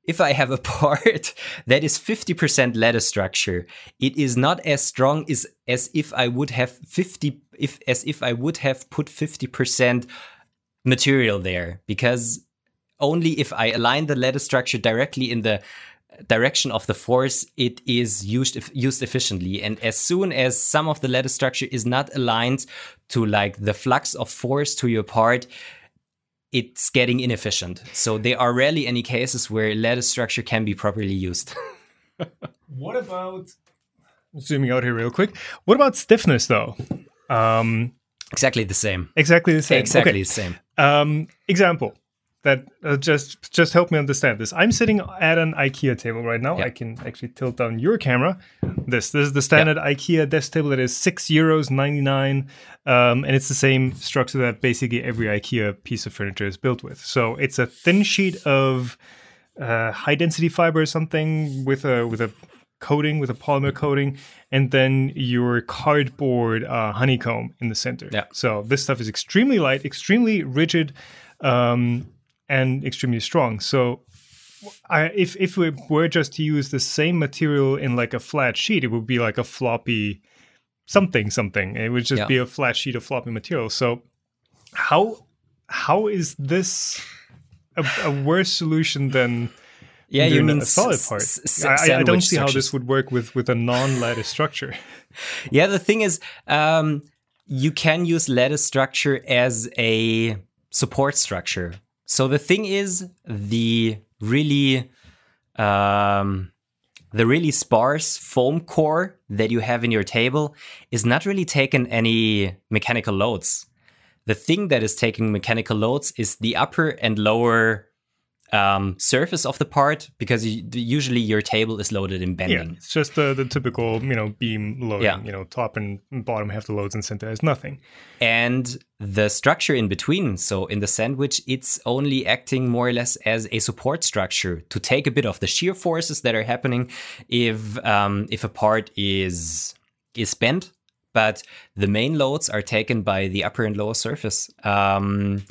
if I have a part that is 50% lattice structure, it is not as strong as, as if I would have 50 if as if I would have put 50% material there. Because only if I align the lattice structure directly in the direction of the force it is used used efficiently. And as soon as some of the lattice structure is not aligned to like the flux of force to your part it's getting inefficient. So there are rarely any cases where lattice structure can be properly used. What about zooming out here real quick. What about stiffness though? Um, exactly the same. Exactly the same. Exactly okay. the same. Um, example that uh, just just help me understand this. I'm sitting at an IKEA table right now. Yeah. I can actually tilt down your camera. This this is the standard IKEA desk table that is six euros ninety nine, um, and it's the same structure that basically every IKEA piece of furniture is built with. So it's a thin sheet of uh, high density fiber or something with a with a coating with a polymer coating and then your cardboard uh, honeycomb in the center Yeah. so this stuff is extremely light extremely rigid um, and extremely strong. So, I, if if we were just to use the same material in like a flat sheet, it would be like a floppy something something. It would just Yeah. be a flat sheet of floppy material. So, how how is this a, a worse solution than yeah you mean a solid s- part? s- I, I- I don't see how this would work with with a non-lattice structure. Yeah, the thing is, um, you can use lattice structure as a support structure. So the thing is, the really, um, the really sparse foam core that you have in your table is not really taking any mechanical loads. The thing that is taking mechanical loads is the upper and lower um, surface of the part because you, usually your table is loaded in bending. Yeah, it's just the the typical you know beam loading. Yeah. You know, top and bottom have the loads, and center has nothing. and the structure in between so in the sandwich it's only acting more or less as a support structure to take a bit of the shear forces that are happening if um, if a part is is bent but the main loads are taken by the upper and lower surface um,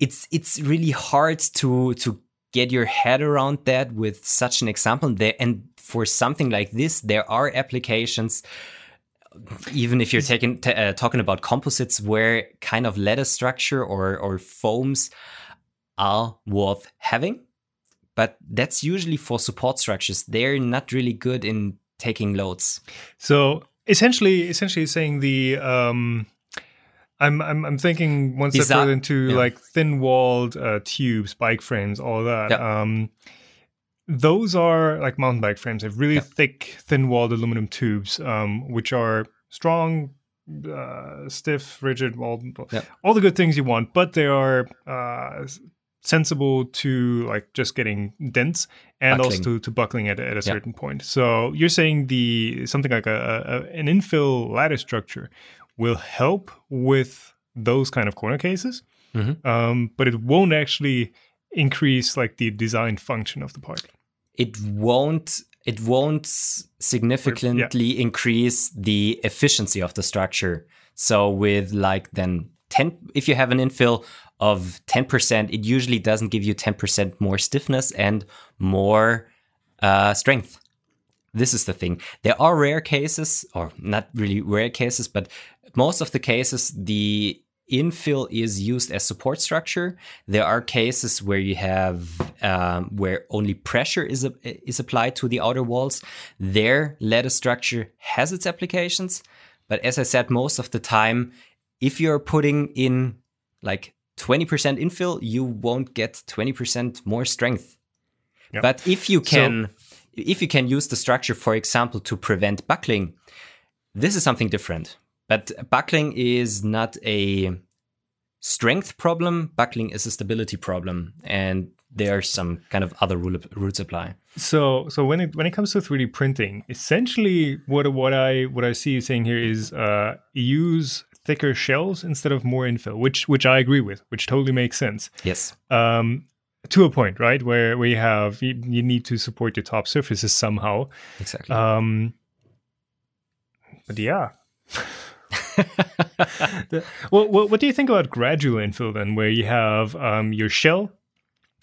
it's it's really hard to to get your head around that with such an example. There and for something like this there are applications even if you're taking uh, talking about composites where kind of lattice structure or or foams are worth having. But that's usually for support structures. They're not really good in taking loads. So essentially, essentially saying the um, I'm I'm I'm thinking one step are- further into yeah. like thin-walled uh, tubes, bike frames, all that. Um, those are like mountain bike frames. They have really thick, thin-walled aluminum tubes, um, which are strong, uh, stiff, rigid, all all the good things you want, but they are uh, sensible to like just getting dense and also to, to buckling at, at a certain point. So you're saying the something like a, a an infill lattice structure will help with those kind of corner cases, Mhm. um, but it won't actually increase like the design function of the part. it won't it won't significantly increase the efficiency of the structure so with like then 10 if you have an infill of 10% it usually doesn't give you 10% more stiffness and more uh, strength this is the thing there are rare cases or not really rare cases but most of the cases the infill is used as support structure. There are cases where you have um, where only pressure is is applied to the outer walls. Their lattice structure has its applications but as i said most of the time if you're putting in like 20% infill you won't get 20% more strength. Yep. but if you So- can if you can use the structure for example to prevent buckling this is something different but buckling is not a strength problem buckling is a stability problem and there are some kind of other rule, rules apply So so when it when it comes to 3D printing, essentially what what I what I see you saying here is uh, use thicker shells instead of more infill, which which I agree with, which totally makes sense. Yes. Um, to a point, right, where where you have you, you need to support your top surfaces somehow. Exactly. Um, but yeah. The- well, what, what do you think about gradual infill then, where you have um, your shell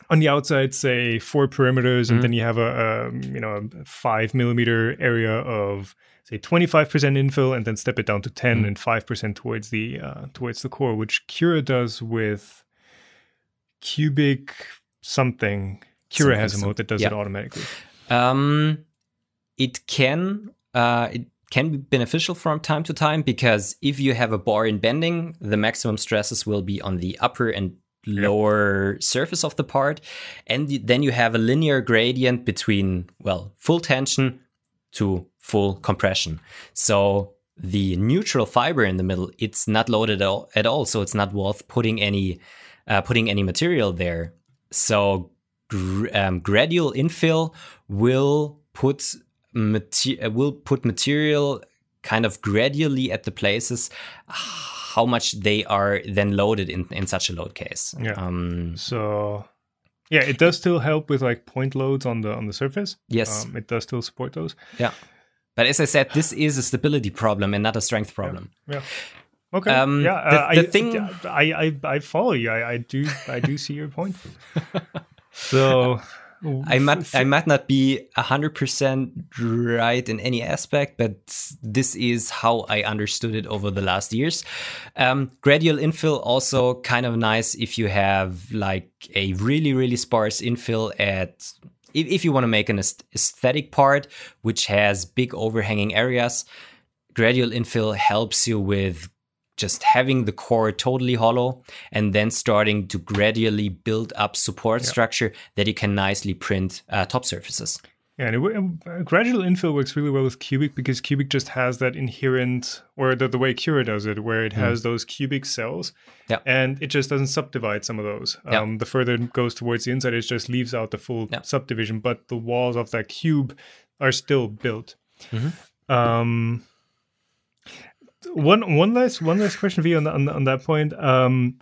on the outside, say four perimeters, and Mhm. then you have a, a you know a five millimeter area of say twenty five percent infill, and then step it down to 10 Mhm. and five percent towards the uh, towards the core, which Cura does with cubic something. Cura Something, has a mode that does yeah. it automatically. Um, it can uh, it can be beneficial from time to time because if you have a bar in bending, the maximum stresses will be on the upper and lower surface of the part, and then you have a linear gradient between well full tension to full compression. So the neutral fiber in the middle, it's not loaded at all, at all so it's not worth putting any uh, putting any material there. So gr- um, gradual infill will put mate- uh, will put material kind of gradually at the places how much they are then loaded in, in such a load case. Yeah. Um, So yeah, it does still help with like point loads on the on the surface. yes. Um, it does still support those. yeah. But as I said, this is a stability problem and not a strength problem. Yeah. Okay. Um, yeah. the- uh, the I, thing- I, I I follow you. I, I do I do see your point. So I might I might not be hundred percent right in any aspect, but this is how I understood it over the last years. Um, gradual infill also kind of nice if you have like a really really sparse infill at if, if you want to make an aesthetic part which has big overhanging areas. Gradual infill helps you with just having the core totally hollow and then starting to gradually build up support structure that you can nicely print uh, top surfaces. Yeah, and it, gradual infill works really well with cubic because cubic just has that inherent, or the, the way Cura does it, where it has those cubic cells. Yeah. and it just doesn't subdivide some of those. Yeah. Um, the further it goes towards the inside, it just leaves out the full Yeah. subdivision, but the walls of that cube are still built. Mhm. Um, one one last one last question for you on, the, on, the- on that point. Um,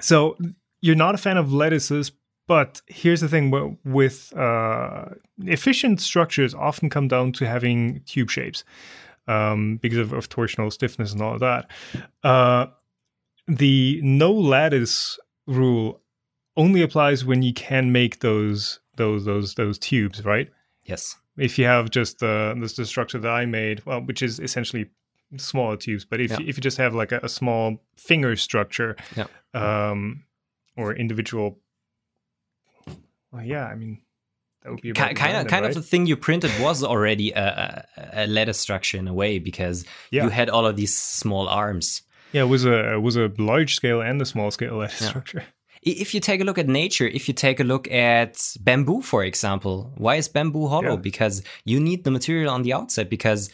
so you're not a fan of lattices, but here's the thing: wi- with uh, efficient structures, often come down to having tube shapes um, because of, of torsional stiffness and all of that. Uh, the no lattice rule only applies when you can make those those those those tubes, right? Yes. if you have just uh, this the structure that I made, well, which is essentially smaller tubes, but if Yeah. you, if you just have like a, a small finger structure, Yeah. um, or individual, well, yeah, I mean, that would be about kind of kind right? of the thing you printed was already a, a, a lattice structure in a way because Yeah. you had all of these small arms. yeah, it was a it was a large scale and a small scale Yeah. structure. If you take a look at nature, if you take a look at bamboo, for example, why is bamboo hollow? Yeah. Because you need the material on the outside because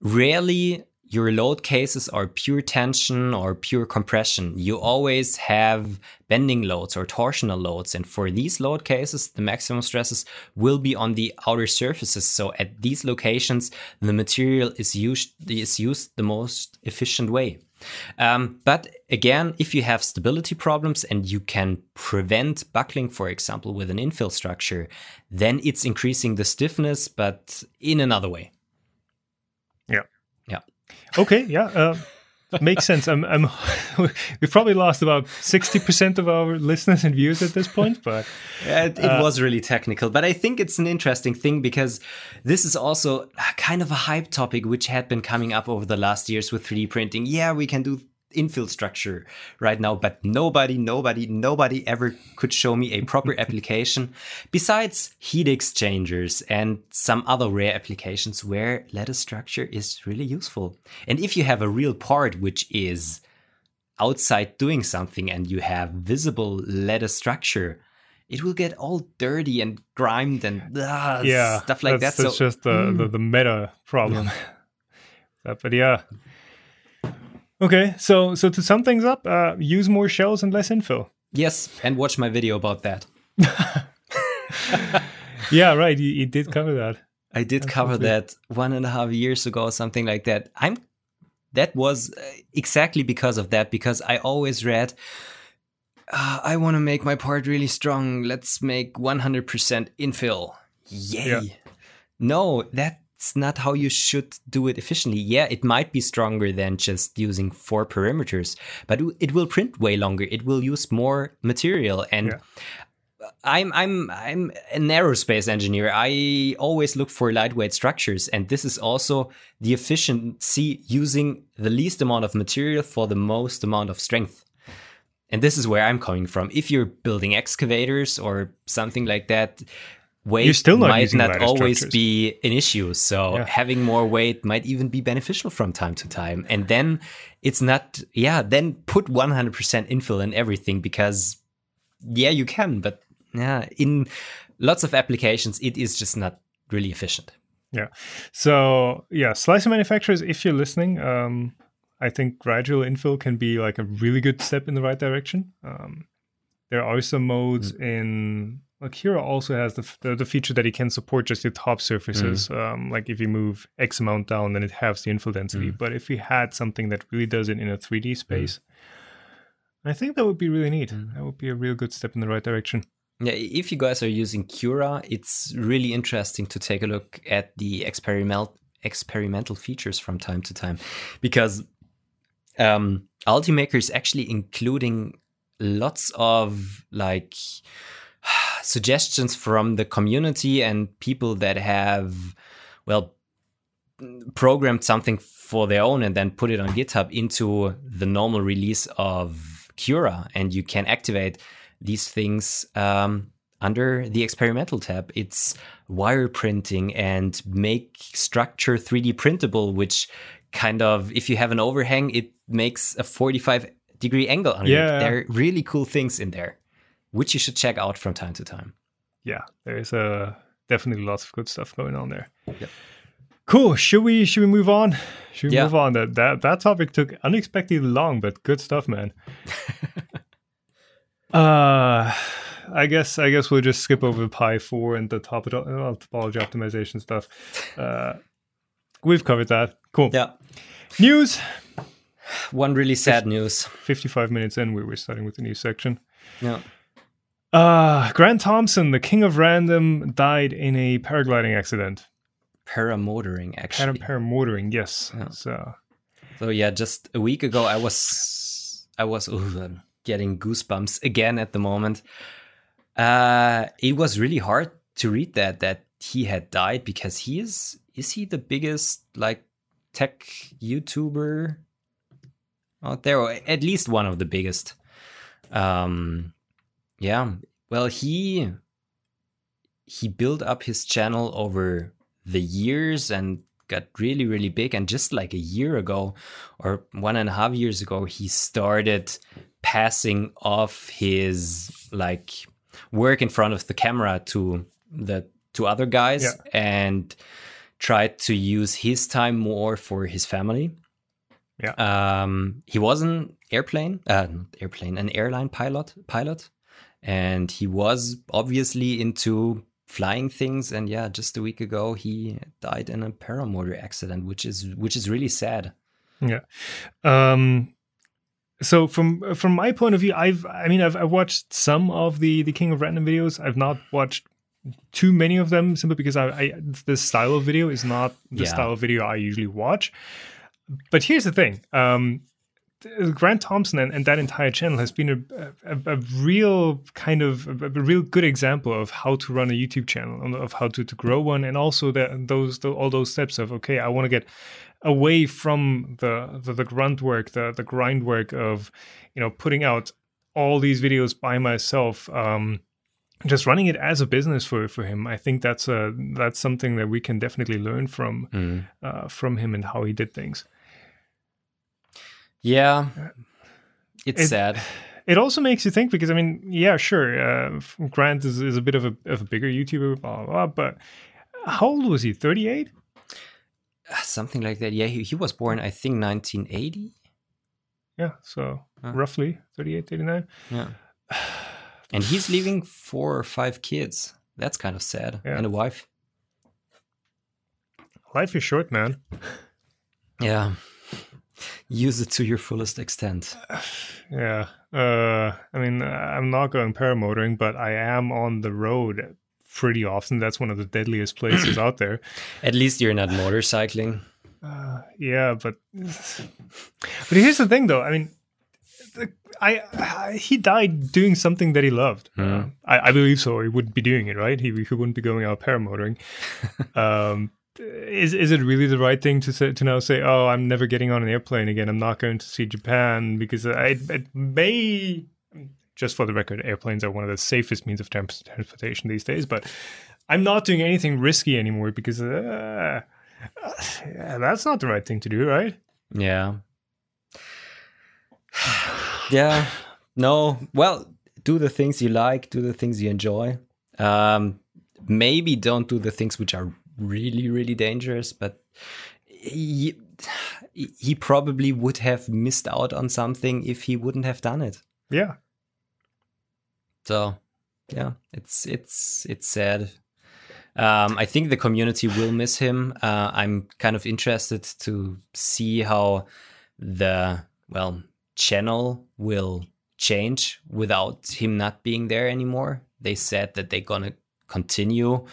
rarely your load cases are pure tension or pure compression. You always have bending loads or torsional loads. And for these load cases, the maximum stresses will be on the outer surfaces. So at these locations, the material is used, is used the most efficient way. Um, but again, if you have stability problems and you can prevent buckling, for example, with an infill structure, then it's increasing the stiffness, but in another way. Okay, yeah, uh, makes sense. I'm, I'm we've probably lost about sixty percent of our listeners and viewers at this point, but Yeah, It, it was really technical, but I think it's an interesting thing because this is also kind of a hype topic which had been coming up over the last years with 3D printing. Yeah, we can do infill structure right now, but nobody, nobody, nobody ever could show me a proper application besides heat exchangers and some other rare applications where lattice structure is really useful. And if you have a real part which is outside doing something and you have visible lattice structure, it will get all dirty and grimed and ah, yeah, stuff like that's, that. That's so just the, the the meta problem. Uh, but yeah. Okay, so so to sum things up, uh, use more shells and less infill. yes, and watch my video about that. Yeah, right. You, you did cover that. I did cover that one and a half years ago, something like that. I'm that was uh, exactly because of that. Because I always read, uh, I want to make my part really strong. Let's make 100% infill. Yay. Yeah. No, that's not how you should do it efficiently. Yeah, it might be stronger than just using four perimeters, but it will print way longer. It will use more material. And yeah. I'm I'm I'm an aerospace engineer. I always look for lightweight structures, and this is also the efficiency using the least amount of material for the most amount of strength. And this is where I'm coming from. If you're building excavators or something like that, weight still not might not always structures. be an issue. So yeah. having more weight might even be beneficial from time to time. And then it's not, yeah, then put 100% infill in everything because, yeah, you can, but yeah, in lots of applications, it is just not really efficient. Yeah. So yeah, slicer manufacturers, if you're listening, um, I think gradual infill can be like a really good step in the right direction. Um, there are some modes mm. in like Cura also has the, the, the feature that it can support just the top surfaces. Mm. Um, like if you move X amount down, then it halves the infill density. Mm. But if we had something that really does it in a 3D mm. space, I think that would be really neat. Mm. That would be a real good step in the right direction. Yeah, if you guys are using Cura, it's really interesting to take a look at the experimental experimental features from time to time, because um, Ultimaker is actually including lots of like suggestions from the community and people that have well programmed something for their own and then put it on GitHub into the normal release of Cura, and you can activate these things um, under the experimental tab. It's wire printing and make structure 3D printable, which kind of, if you have an overhang, it makes a 45 degree angle on yeah. it. There are really cool things in there, which you should check out from time to time. Yeah, there's uh, definitely lots of good stuff going on there. Yep. Cool. Should we should we move on? Should we yeah. move on? That that that topic took unexpectedly long, but good stuff, man. Uh, I guess I guess we'll just skip over Pi four and the top uh, topology optimization stuff. Uh, we've covered that. Cool. Yeah. News. One really sad news. Fifty-five minutes in, we were starting with the news section. Yeah. Uh, Grant Thompson, the king of random, died in a paragliding accident. Paramotoring, actually. Para- paramotoring, yes. Yeah. So. so yeah, just a week ago, I was, I was. Ooh, getting goosebumps again at the moment. Uh, it was really hard to read that that he had died because he is is he the biggest like tech YouTuber out there, or at least one of the biggest. Um, yeah. Well, he he built up his channel over the years and got really really big and just like a year ago or one and a half years ago he started passing off his like work in front of the camera to the to other guys yeah. and tried to use his time more for his family. Yeah. Um, he was an airplane, uh, not airplane, an airline pilot, pilot, and he was obviously into flying things. And yeah, just a week ago, he died in a paramotor accident, which is which is really sad. Yeah. Um, so from from my point of view, I've I mean I've, I've watched some of the the King of Random videos. I've not watched too many of them simply because I, I the style of video is not the yeah. style of video I usually watch. But here's the thing. Um, Grant Thompson and, and, that entire channel has been a, a, a real kind of a, a, real good example of how to run a YouTube channel, of how to, to grow one, and also that those the, all those steps of okay, I want to get away from the, the, the grunt work, the the grind work of you know putting out all these videos by myself. Um, just running it as a business for for him, I think that's a that's something that we can definitely learn from mm. uh, from him and how he did things. Yeah, it's it, sad. It also makes you think because I mean, yeah, sure, uh, Grant is, is a bit of a of a bigger YouTuber, blah, blah, blah but how old was he? Thirty eight. Something like that. Yeah, he, he was born, I think, 1980. Yeah, so roughly 38, 39. Yeah. and he's leaving four or five kids. That's kind of sad. Yeah. And a wife. Life is short, man. Yeah. Use it to your fullest extent. Yeah. Uh, I mean, I'm not going paramotoring, but I am on the road pretty often. That's one of the deadliest places out there. At least you're not motorcycling. Uh, yeah, but but here's the thing, though. I mean, the, I, I, he died doing something that he loved. Mm. Uh, I, I believe so. He wouldn't be doing it, right? He, he wouldn't be going out paramotoring. um, is is it really the right thing to say to now say, oh, I'm never getting on an airplane again. I'm not going to see Japan because I, it may. Just for the record, airplanes are one of the safest means of transportation these days. But I'm not doing anything risky anymore because uh, yeah, that's not the right thing to do, right? Yeah. yeah. No. Well, do the things you like, do the things you enjoy. Um, maybe don't do the things which are really, really dangerous, but he, he probably would have missed out on something if he wouldn't have done it. Yeah. So, yeah, it's it's it's sad. Um, I think the community will miss him. Uh, I'm kind of interested to see how the well channel will change without him not being there anymore. They said that they're gonna continue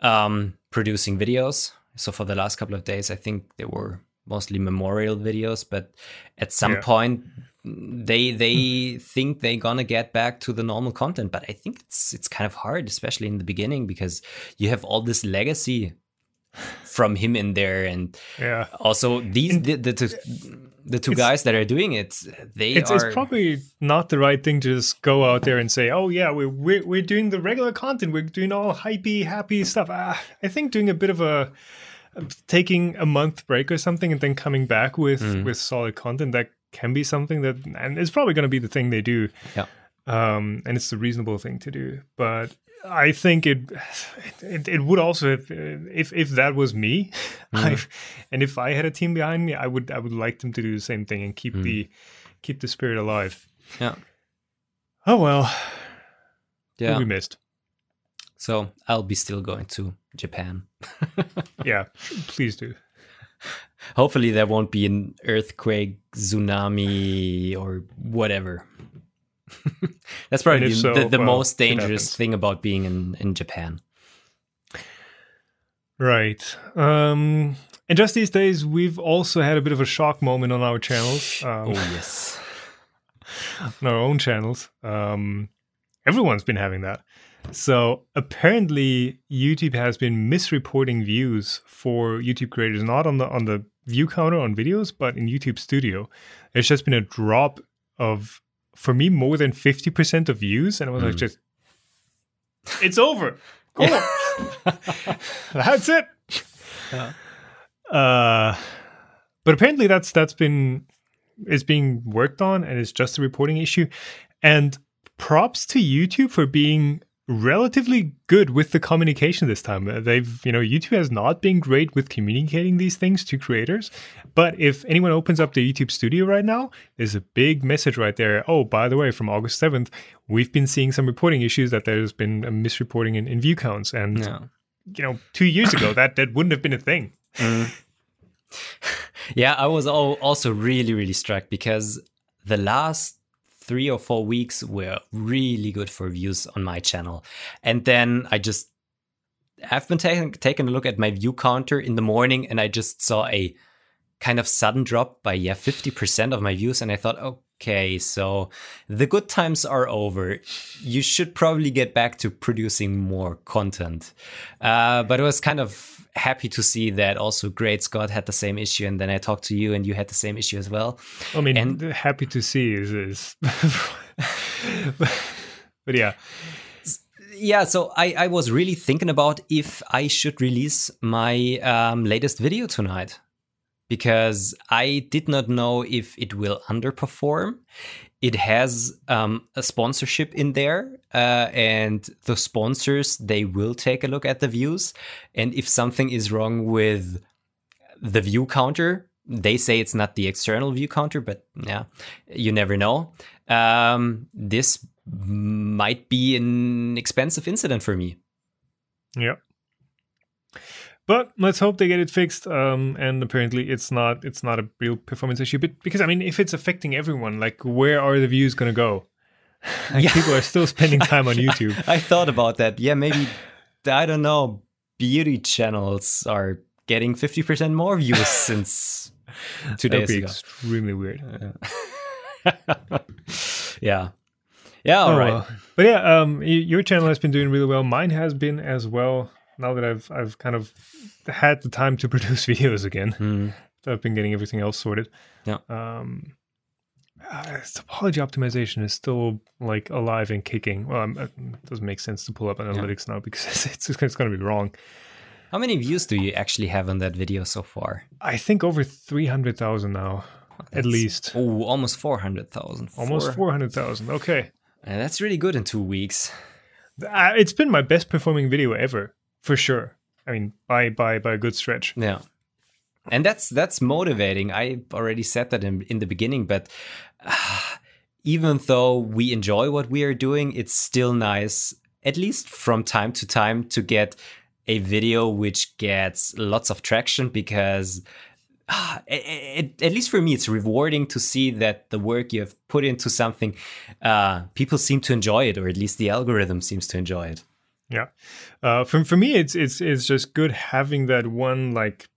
um, producing videos. So for the last couple of days, I think they were mostly memorial videos, but at some Yeah. point they they think they're gonna get back to the normal content. But I think it's it's kind of hard, especially in the beginning, because you have all this legacy from him in there, and Yeah. also these the, the, two, the two It's- guys that are doing it, they It's, are it's probably not the right thing to just go out there and say, "Oh yeah, we're we're, we're doing the regular content. We're doing all hypey, happy stuff." Ah, I think doing a bit of a taking a month break or something and then coming back with Mm. with solid content that can be something that, and it's probably going to be the thing they do. Yeah. Um, and it's the reasonable thing to do, but. I think it, it it would also if if if that was me, I, and if I had a team behind me, I would I would like them to do the same thing and keep the keep the spirit alive. yeah Oh well, yeah. we'll missed. So I'll be still going to Japan. Yeah, please do. Hopefully there won't be an earthquake, tsunami, or whatever. That's probably if so, the, the well, most dangerous thing about being in, in Japan. Right. Um, and just these days, we've also had a bit of a shock moment on our channels, um, Oh yes. on our own channels. Um, everyone's been having that. So apparently, YouTube has been misreporting views for YouTube creators, not on the on the view counter on videos, but in YouTube Studio. There's just been a drop of, for me, more than fifty percent of views, and I was like, Mm. just, it's over. Cool. that's it. Yeah. Uh, but apparently that's that's been is being worked on, and it's just a reporting issue. And props to YouTube for being relatively good with the communication this time. Uh, They've, you know, YouTube has not been great with communicating these things to creators. But if anyone opens up the YouTube studio right now, there's a big message right there. Oh, by the way, from August 7th, we've been seeing some reporting issues that there's been a misreporting in, in view counts. And, Yeah. you know, two years ago, that, that wouldn't have been a thing. Yeah, I was al- also really, really struck because the last three or four weeks were really good for views on my channel. And then I just, I've been taking taking a look at my view counter in the morning and I just saw a kind of sudden drop by, yeah, 50% of my views. And I thought, oh, okay, so the good times are over. You should probably get back to producing more content. Uh, but it was kind of happy to see that also Great Scott had the same issue. And then I talked to you and you had the same issue as well. I mean, And- happy to see is, is but yeah, yeah so I, I was really thinking about if i should release my um, latest video tonight because i did not know if it will underperform. It has um, a sponsorship in there uh, and the sponsors they will take a look at the views. And if something is wrong with the view counter they say it's not the external view counter but yeah you never know. Um, this might be an expensive incident for me. Yeah. But let's hope they get it fixed. Um, and apparently, it's not it's not a real performance issue. But because I mean, if it's affecting everyone, like where are the views going to go? Like, Yeah. People are still spending time on YouTube. I thought about that. Yeah, maybe I don't know. Beauty channels are getting fifty percent more views since two That'd days be ago. extremely weird. yeah, yeah. All Oh, right. But yeah, um, your channel has been doing really well. Mine has been as well. Now that I've I've kind of had the time to produce videos again, so I've been getting everything else sorted. Yeah. Um, uh, topology optimization is still like alive and kicking. Well, um, it doesn't make sense to pull up analytics now because it's it's going to be wrong. How many views do you actually have on that video so far? I think over three hundred thousand now, at least. Oh, almost four hundred thousand. Almost four hundred thousand. Okay, And that's really good in two weeks. uh, it's been my best performing video ever for sure. I mean, by by by a good stretch. Yeah. And that's that's motivating. I already said that in, in the beginning, but uh, even though we enjoy what we are doing, it's still nice, at least from time to time, to get a video which gets lots of traction because ah, it, it, at least for me, it's rewarding to see that the work you have put into something, uh, people seem to enjoy it, or at least the algorithm seems to enjoy it. Yeah. Uh, for for me, it's it's it's just good having that one like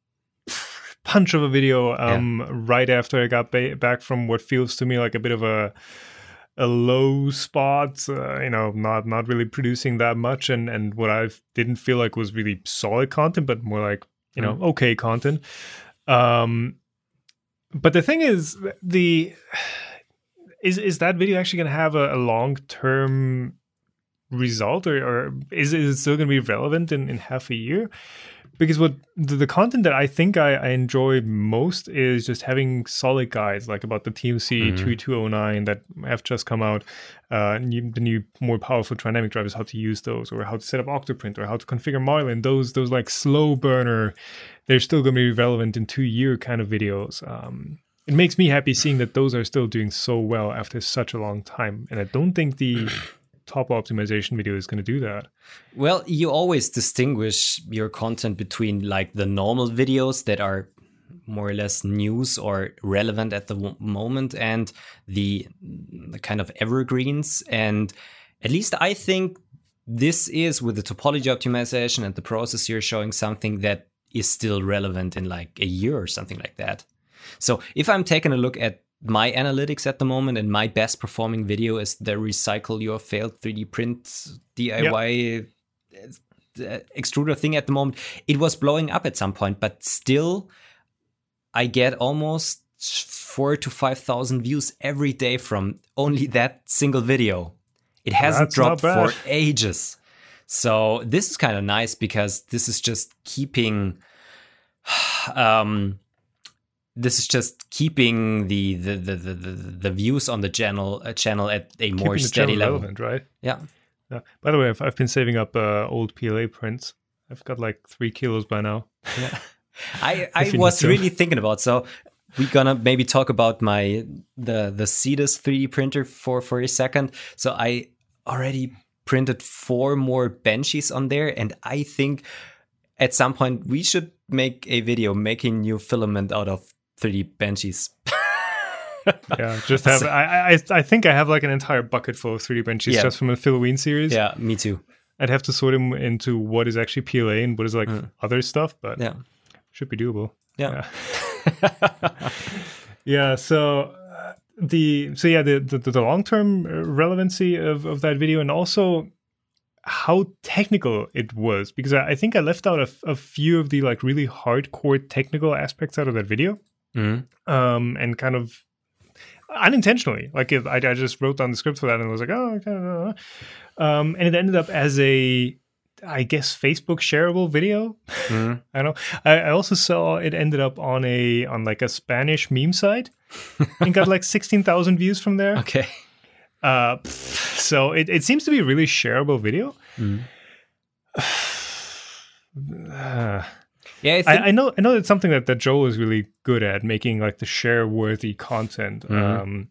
punch of a video um right after I got ba- back from what feels to me like a bit of a a low spot. Uh, you know, not not really producing that much, and and what I didn't feel like was really solid content, but more like you know okay content. Um, but the thing is, the is is that video actually going to have a, a long term result or, or is, is it still going to be relevant in, in half a year? Because what the, the content that i think I, I enjoy most is just having solid guides like about the tmc Mhm. 2209 that have just come out uh new, the new more powerful dynamic drivers how to use those or how to set up octoprint or how to configure marlin those those like slow burner they're still going to be relevant in two year kind of videos. Um it makes me happy seeing that those are still doing so well after such a long time. And i don't think the top optimization video is going to do that. Well, you always distinguish your content between like the normal videos that are more or less news or relevant at the moment and the, the kind of evergreens. And at least I think this is with the topology optimization and the process you're showing something that is still relevant in like a year or something like that. So if I'm taking a look at my analytics at the moment and my best performing video is the recycle your failed 3D print DIY uh, extruder thing at the moment. It was blowing up at some point, but still, I get almost four to five thousand views every day from only that single video. It hasn't That's dropped for ages. So this is kind of nice because this is just keeping um this is just keeping the the the the, the, views on the channel uh, channel at a more Keeping steady level. relevant, right? Yeah. Yeah. By the way, I've, I've been saving up uh, old PLA prints. I've got like three kilos by now. Yeah. I I was really thinking about so we're gonna maybe talk about my the the Cetus 3D printer for for a second. So I already printed four more benchies on there, and I think at some point we should make a video making new filament out of 3D benchies. Yeah, just have. I, I I think I have like an entire bucket full of 3D benches Yeah. just from the Filaween series. yeah, me too. I'd have to sort them into what is actually PLA and what is like Mm. other stuff, but Yeah, should be doable. yeah, Yeah. So uh, the so yeah the the, the long term relevancy of of that video and also how technical it was because I, I think I left out a few of the like really hardcore technical aspects out of that video Mhm. um and kind of unintentionally like if I, I just wrote down the script for that and was like oh okay uh, um and it ended up as a i guess facebook shareable video Mhm. I don't know. I, I also saw it ended up on a on like a Spanish meme site and got like sixteen thousand views from there. Okay. Uh, so it, it seems to be a really shareable video. Mhm. Uh, Yeah, I think I, I know I know it's something that, that Joel is really good at making like the share worthy content. Mhm. Um,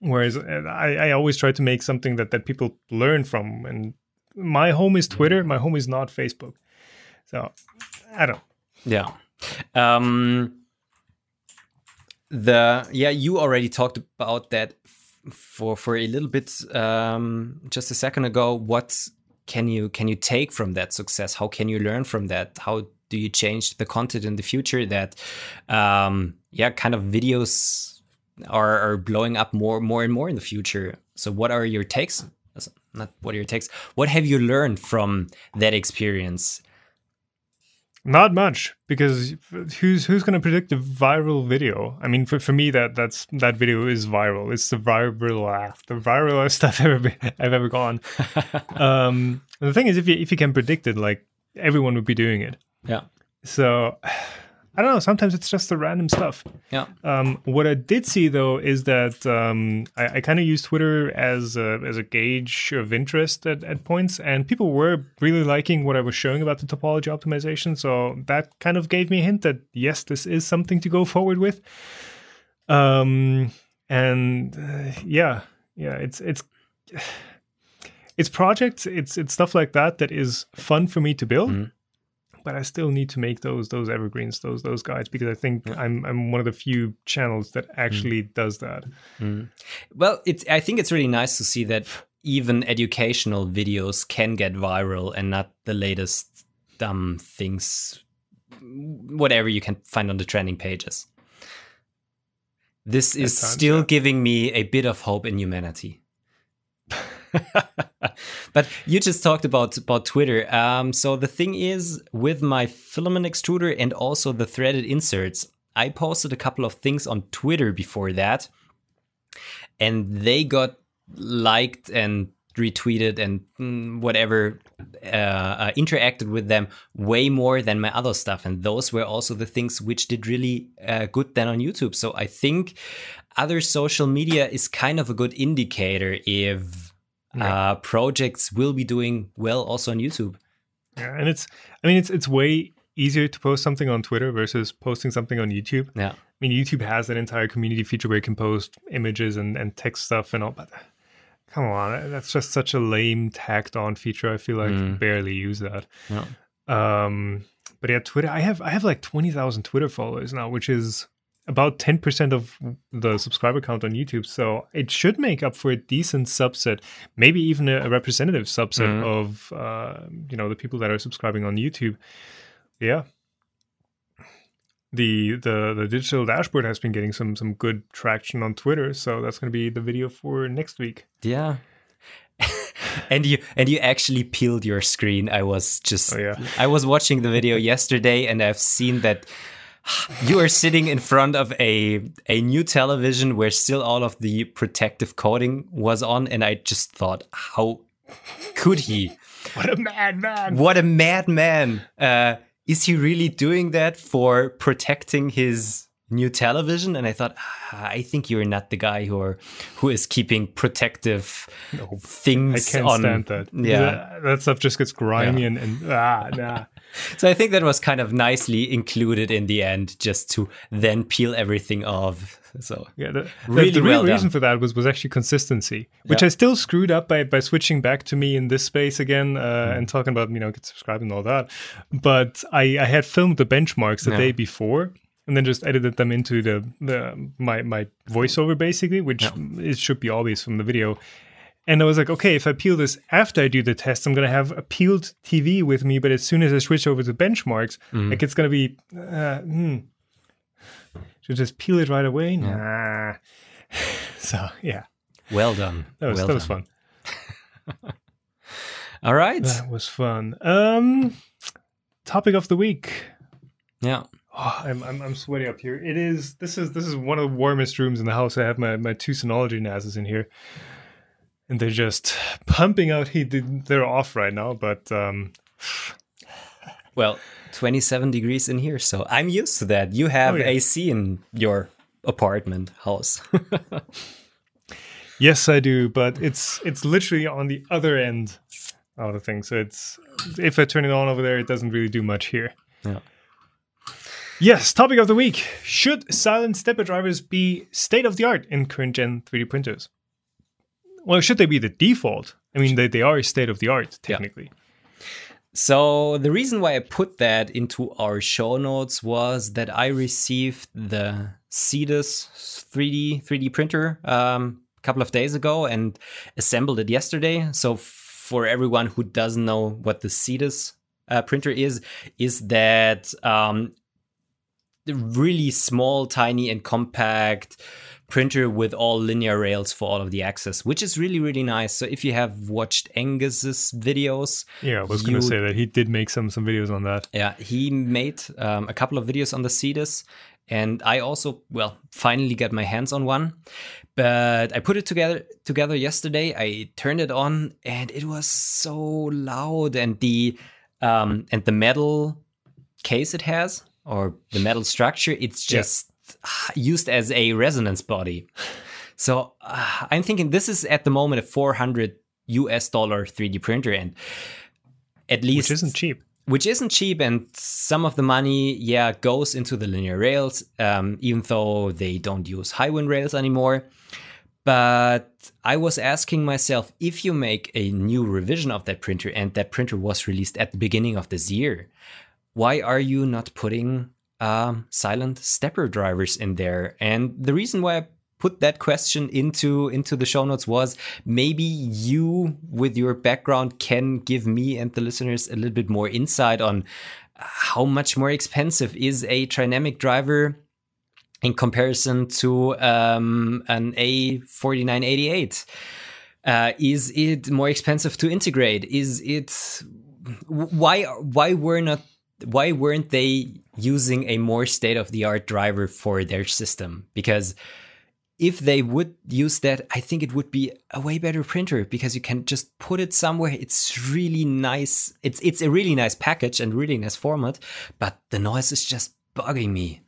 whereas uh, I, I always try to make something that, that people learn from. And my home is Twitter. My home is not Facebook. So I don't. Yeah. Um, the yeah, you already talked about that f- for for a little bit um, just a second ago. What can you can you take from that success? How can you learn from that? How do you change the content in the future that um, yeah, kind of videos are, are blowing up more more and more in the future? So what are your takes? Not what are your takes? What have you learned from that experience? Not much, because who's who's going to predict a viral video? I mean, for, for me, that that's that video is viral. It's the viral, ah, the viralest I've ever been, I've ever gone. um, the thing is, if you if you can predict it, like everyone would be doing it. Yeah. So I don't know. Sometimes it's just the random stuff. Yeah. Um, what I did see though is that um, I, I kind of use Twitter as a, as a gauge of interest at, at points, and people were really liking what I was showing about the topology optimization. So that kind of gave me a hint that yes, this is something to go forward with. Um, and uh, yeah, yeah, it's it's it's projects, it's it's stuff like that that is fun for me to build. Mhm. But I still need to make those those evergreens, those those guides, because I think I'm I'm one of the few channels that mm. actually does that. Mm. Well, it's I think it's really nice to see that even educational videos can get viral and not the latest dumb things whatever you can find on the trending pages. This is times, still yeah. giving me a bit of hope in humanity. but you just talked about about Twitter. Um, so the thing is, with my filament extruder and also the threaded inserts, I posted a couple of things on Twitter before that, and they got liked and retweeted and mm, whatever uh, uh, interacted with them way more than my other stuff and those were also the things which did really uh, good then on youtube so i think other social media is kind of a good indicator if uh, projects will be doing well also on youtube Yeah, and it's I mean it's it's way easier to post something on Twitter versus posting something on YouTube. yeah I mean YouTube has an entire community feature where you can post images and, and text stuff and all, but come on, that's just such a lame tacked on feature. I feel like Mm. barely use that. yeah Um, but yeah, Twitter. I have I have like twenty thousand Twitter followers now, which is about ten percent of the subscriber count on YouTube. So it should make up for a decent subset, maybe even a, representative subset Mhm. of uh, you know the people that are subscribing on YouTube. Yeah. The, the the digital dashboard has been getting some some good traction on Twitter, so that's going to be the video for next week. Yeah. and you and you actually peeled your screen. I was just Oh, yeah. I was watching the video yesterday and I've seen that you are sitting in front of a a new television where still all of the protective coating was on and I just thought how could he? What a madman! What a madman. Uh is he really doing that for protecting his new television and i thought ah, i think you're not the guy who are who is keeping protective I things i can't on stand that. yeah that, that stuff just gets grimy and, and ah nah. so i think that was kind of nicely included in the end just to then peel everything off so Yeah, the, the- the, real well reason done. for that was was actually consistency, which Yeah. I still screwed up by by switching back to me in this space again uh, Mm. and talking about you know get subscribed and all that. But I I had filmed the benchmarks the Yeah. day before. And then just edited them into the, the my my voiceover basically, which it should be obvious from the video. And I was like, okay, if I peel this after I do the test, I'm gonna have a peeled TV with me. But as soon as I switch over to benchmarks, Mm-hmm. like it's gonna be, uh, hmm, should just peel it right away. Nah. so yeah, well done that was well that was fun. all right That was fun. Um, topic of the week. yeah Oh, I'm, I'm I'm sweaty up here. It is this is this is one of the warmest rooms in the house. I have my my two Synology NASs in here, and they're just pumping out heat. They- They're off right now, but um, well 27 degrees in here so i'm used to that you have Oh, yeah. ac in your apartment house yes, I do. But it's it's literally on the other end of the thing. So it's if I turn it on over there, it doesn't really do much here. yeah Yes, topic of the week. Should silent stepper drivers be state of the art in current gen 3D printers? Well, should they be the default? I mean, they, they are state of the art, technically. So the reason why I put that into our show notes was that I received the Cetus 3D 3D printer um, a couple of days ago and assembled it yesterday. So for everyone who doesn't know what the Cetus uh, printer is, is that um, really small, tiny, and compact printer with all linear rails for all of the axes, which is really, really nice. So if you have watched Angus's videos, yeah, I was going to say that he did make some some videos on that. Yeah, he made um, a couple of videos on the Cetus, and I also, well, finally got my hands on one. But I put it together together yesterday. I turned it on, and it was so loud, and the um, and the metal case it has or the metal structure, it's just yeah. used as a resonance body. So uh, I'm thinking this is at the moment a 400 US dollar 3D printer, and at least which isn't cheap. Which isn't cheap, and some of the money, yeah, goes into the linear rails, um, even though they don't use HIWIN rails anymore. But I was asking myself if you make a new revision of that printer, and that printer was released at the beginning of this year, why are you not putting um, silent stepper drivers in there? And the reason why I put that question into into the show notes was maybe you with your background can give me and the listeners a little bit more insight on how much more expensive is a trinamic driver in comparison to um, an A4988? Uh, is it more expensive to integrate? Is it why why were not why weren't they using a more state of the art driver for their system? Because if they would use that, I think it would be a way better printer because you can just put it somewhere. It's really nice. It's it's a really nice package and really nice format, but the noise is just bugging me.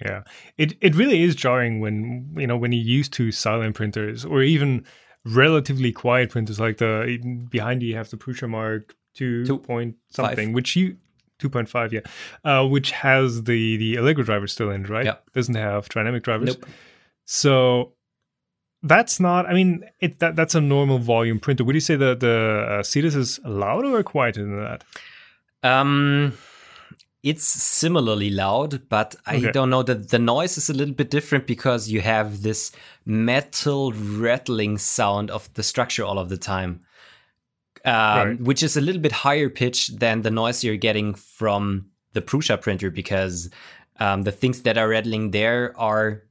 Yeah, it it really is jarring when you know when you used to silent printers or even relatively quiet printers like the behind you, you have the Prusa Mark two, two point something, five. which you 2.5 yeah uh, which has the the allegro driver still in right yeah. doesn't have trinamic drivers nope. so that's not i mean it that, that's a normal volume printer would you say that the uh, Cetus is louder or quieter than that um it's similarly loud, but I okay. don't know that the noise is a little bit different because you have this metal rattling sound of the structure all of the time um, right. which is a little bit higher pitch than the noise you're getting from the Prusa printer because um, the things that are rattling there are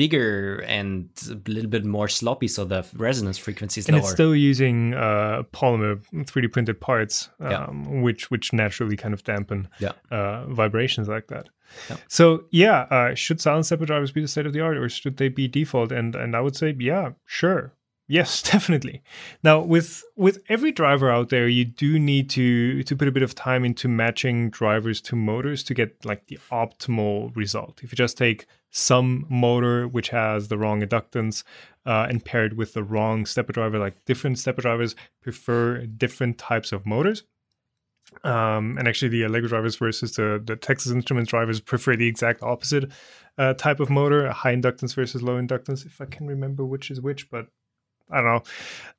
bigger and a little bit more sloppy, so the resonance frequency is and lower. it's still using uh, polymer 3D printed parts, um, yeah. which which naturally kind of dampen yeah. uh, vibrations like that. Yeah. So yeah, uh, should silent stepper drivers be the state of the art, or should they be default? And and I would say yeah, sure. Yes, definitely. Now, with with every driver out there, you do need to to put a bit of time into matching drivers to motors to get like the optimal result. If you just take some motor which has the wrong inductance uh, and paired with the wrong stepper driver, like different stepper drivers prefer different types of motors. Um, and actually, the Allegro drivers versus the, the Texas Instruments drivers prefer the exact opposite uh, type of motor, high inductance versus low inductance. If I can remember which is which, but I don't know.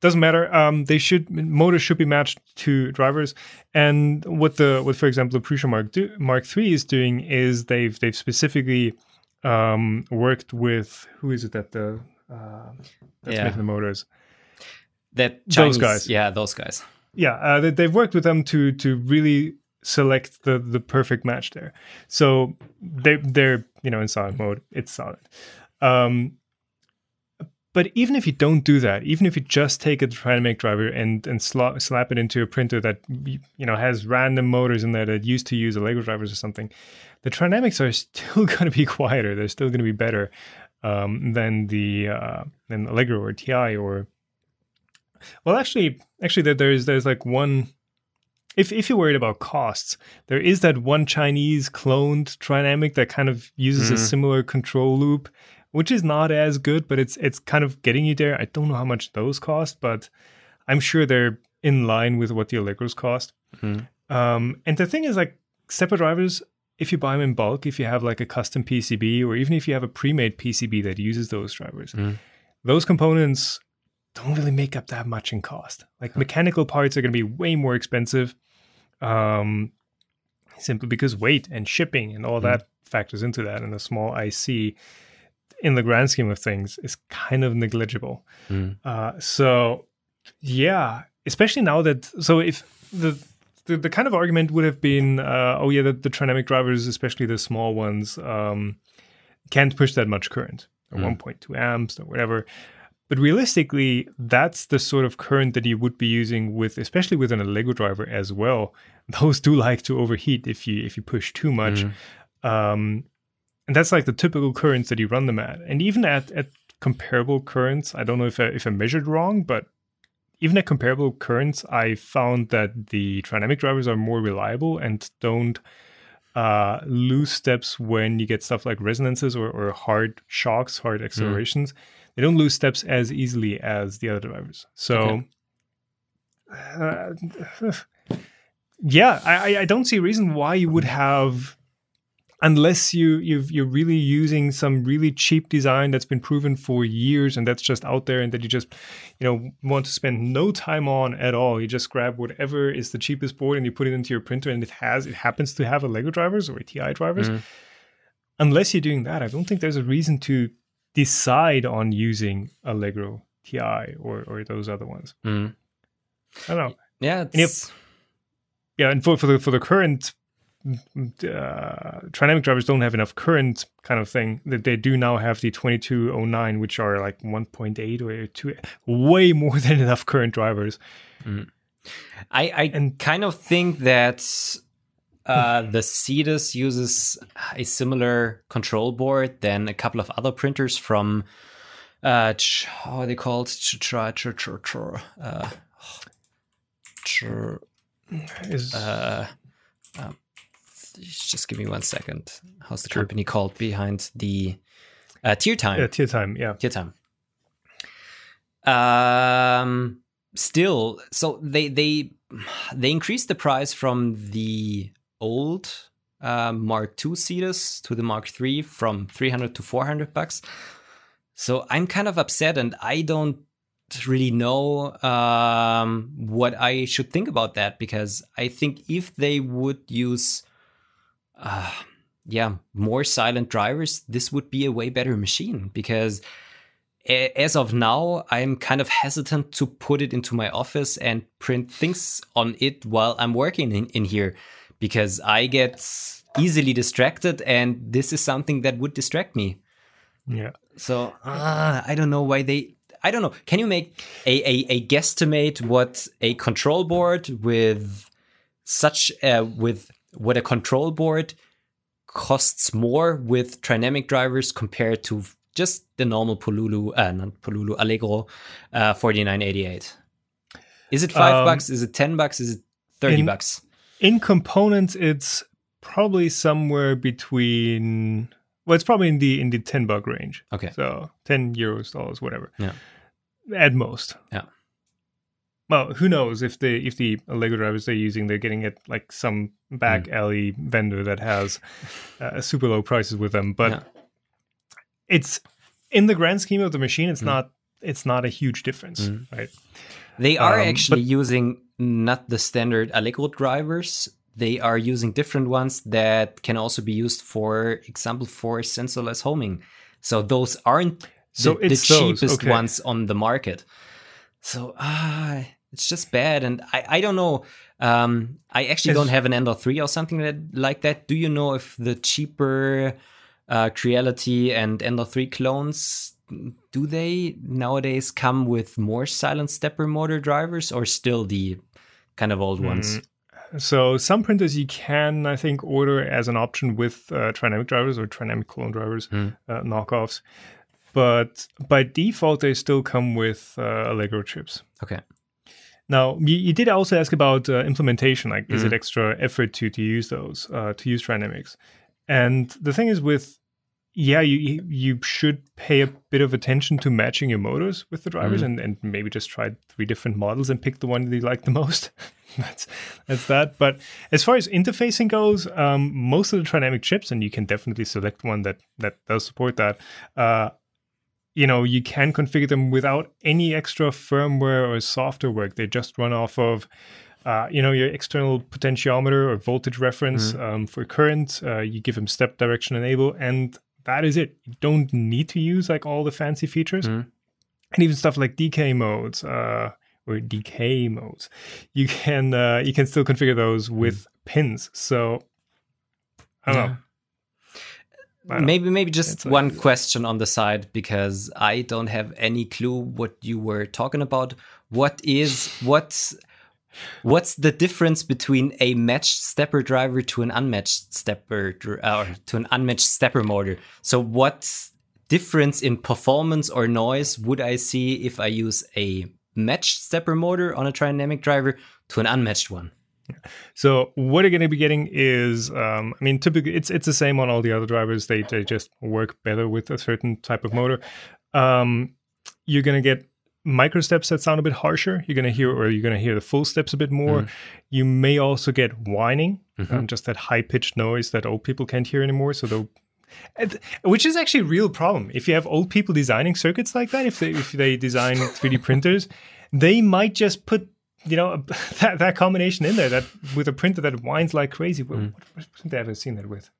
Doesn't matter. Um, they should motors should be matched to drivers. And what the what for example the Prusa Mark do, Mark Three is doing is they've they've specifically um, worked with who is it that the uh, that's yeah. making the motors. That Chinese, those guys. Yeah, those guys. Yeah, uh, they, they've worked with them to to really select the the perfect match there. So they they're you know in solid mode. It's solid. Um, but even if you don't do that, even if you just take a Trinamic driver and and slap, slap it into a printer that you know has random motors in there that used to use Allegro drivers or something, the Trinamics are still going to be quieter. They're still going to be better um, than the uh, than Allegro or TI or well, actually, actually, there's there's like one. If if you're worried about costs, there is that one Chinese cloned Trinamic that kind of uses mm-hmm. a similar control loop which is not as good, but it's it's kind of getting you there. I don't know how much those cost, but I'm sure they're in line with what the Allegros cost. Mm-hmm. Um, and the thing is, like stepper drivers, if you buy them in bulk, if you have like a custom PCB, or even if you have a pre-made PCB that uses those drivers, mm-hmm. those components don't really make up that much in cost. Like mechanical parts are going to be way more expensive. Um, simply because weight and shipping and all Mm. that factors into that, and a small IC in the grand scheme of things is kind of negligible. Mm. Uh, so yeah, especially now that so if the the, the kind of argument would have been, uh, oh yeah, the, the trinamic drivers, especially the small ones, um, can't push that much current, or Mm. 1.2 amps or whatever. But realistically, that's the sort of current that you would be using with, especially with an Allegro driver as well. Those do like to overheat if you if you push too much. Mhm. Um, and that's like the typical currents that you run them at. And even at, at comparable currents, I don't know if I, if I measured wrong, but even at comparable currents, I found that the trinamic drivers are more reliable and don't uh, lose steps when you get stuff like resonances or, or hard shocks, hard accelerations. They don't lose steps as easily as the other drivers. So, uh, yeah, I, I- I don't see a reason why you would have unless you you've, you're really using some really cheap design that's been proven for years and that's just out there and that you just you know want to spend no time on at all you just grab whatever is the cheapest board and you put it into your printer and it has it happens to have Allegro drivers or ti drivers Mhm. unless you're doing that i don't think there's a reason to decide on using Allegro ti or or those other ones Mm. i don't know Yeah, if- yeah and for, for the for the current uh, trinamic drivers don't have enough current kind of thing. That they do now have the 2209 which are like 1.8 or 2 way more than enough current drivers. I, I And- kind of think that uh, the Cetus uses a similar control board than a couple of other printers from uh, ch- how are they called? Ch- try, ch- ch- ch- uh, ch- is uh, um, just give me one second. How's the Sure. company called behind the uh, Tiertime? yeah, Tiertime yeah Tiertime. Um, still, so they they they increased the price from the old uh, Mark II Cetus to the Mark III from 300 to 400 bucks. So I'm kind of upset, and I don't really know um, what I should think about that because I think if they would use, uh, yeah, more silent drivers, this would be a way better machine because as of now, I'm kind of hesitant to put it into my office and print things on it while I'm working in, in here because I get easily distracted, and this is something that would distract me. yeah So uh, I don't know why they. I don't know. Can you make a, a, a guesstimate what a control board with such uh, with what a control board costs more with trinamic drivers compared to just the normal Pololu, uh, not Pololu Allegro, uh, forty nine eighty eight. Is it five Um, bucks? Is it ten bucks? Is it thirty in- bucks? in components it's probably somewhere between well it's probably in the in the 10 buck range Okay. so 10 euros dollars whatever Yeah. at most Yeah. Well who knows if the if the Allegro drivers they're using they're getting it like some back Hmm. alley vendor that has uh, super low prices with them but Yeah. it's in the grand scheme of the machine it's Mm. not it's not a huge difference Mm. right They are Um, actually but- using not the standard Allegro drivers. They are using different ones that can also be used, for example, for sensorless homing. So those aren't the, So the it's those, cheapest okay. ones on the market. So ah, it's just bad, and I, I don't know. Um, I actually don't have an Ender three or something that like that. Do you know if the cheaper uh, Creality and Ender three clones do they nowadays come with more silent stepper motor drivers or still the kind of old ones? So some printers you can, I think, order as an option with uh, trinamic drivers or trinamic clone drivers, Hmm. uh, knockoffs. But by default, they still come with uh, Allegro chips. Okay. Now, you, you did also ask about uh, implementation. Like, is Mhm. it extra effort to to use those, uh, to use Trinamics? And the thing is, with yeah, you you- should pay a bit of attention to matching your motors with the drivers, Mhm. and and maybe just try three different models and pick the one that you like the most. that's that's that. But as far as interfacing goes, um, most of the Trinamic chips, and you can definitely select one that that does support that. Uh, you know, you can configure them without any extra firmware or software work. They just run off of uh, you know, your external potentiometer or voltage reference um, for current. Uh, you give them step direction enable, and that is it. You don't need to use like all the fancy features, Mhm. and even stuff like decay modes uh, or decay modes. You can uh, you can still configure those with pins. So I don't know. Maybe maybe just It's like- one question on the side because I don't have any clue what you were talking about. What is what's what's the difference between a matched stepper driver to an unmatched stepper or to an unmatched stepper motor? So what difference in performance or noise would I see if I use a matched stepper motor on a trinamic driver to an unmatched one? So what you're going to be getting is, um, I mean, typically it's it's the same on all the other drivers. They they just work better with a certain type of motor. Um, you're going to get micro steps that sound a bit harsher. You're going to hear, or you're going to hear the full steps a bit more. You may also get whining, um, just that high pitched noise that old people can't hear anymore. So they'll. Which is actually a real problem. If you have old people designing circuits like that, if they if they design 3D printers, they might just put you know that, that combination in there that with a printer that whines like crazy. What, what, what printer have I seen that with?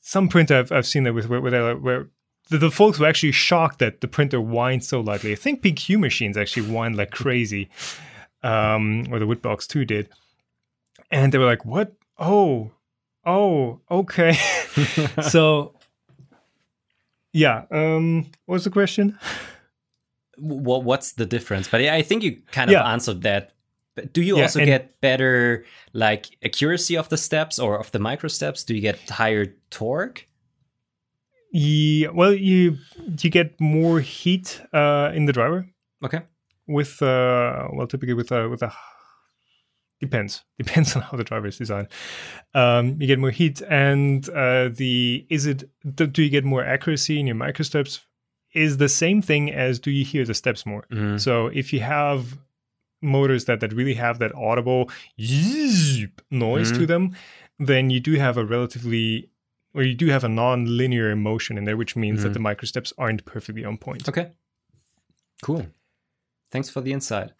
Some printer I've, I've seen that with where, where, where the, the folks were actually shocked that the printer whines so loudly. I think BQ machines actually whine like crazy, um, or the Witbox 2 did. And they were like, what? Oh, oh, okay. so, yeah. Um, what's the question? What what's the difference but i think you kind of Yeah. answered that But do you Yeah, also get better like accuracy of the steps or of the micro steps do you get higher torque Yeah, well, you you get more heat uh, in the driver okay with uh, well, typically with a with a depends depends on how the driver is designed. Um, you get more heat, and uh, the is it do do you get more accuracy in your micro steps? Is the same thing as do you hear the steps more? Mhm. So if you have motors that that really have that audible noise to Mhm. them, then you do have a relatively or you do have a non-linear motion in there, which means that Mhm. the microsteps aren't perfectly on point. okay cool thanks for the insight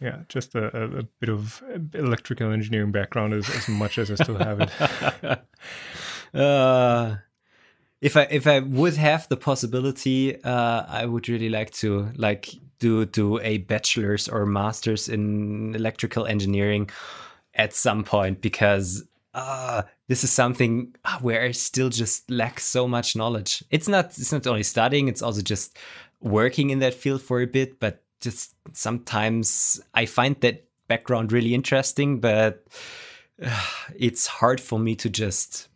Yeah, just a, a, a bit of electrical engineering background as, as much as I still have it. uh, if I if I would have the possibility, uh, I would really like to like do do a bachelor's or master's in electrical engineering at some point because uh, this is something where I still just lack so much knowledge. It's not it's not only studying; it's also just working in that field for a bit. But just sometimes I find that background really interesting, but uh, it's hard for me to just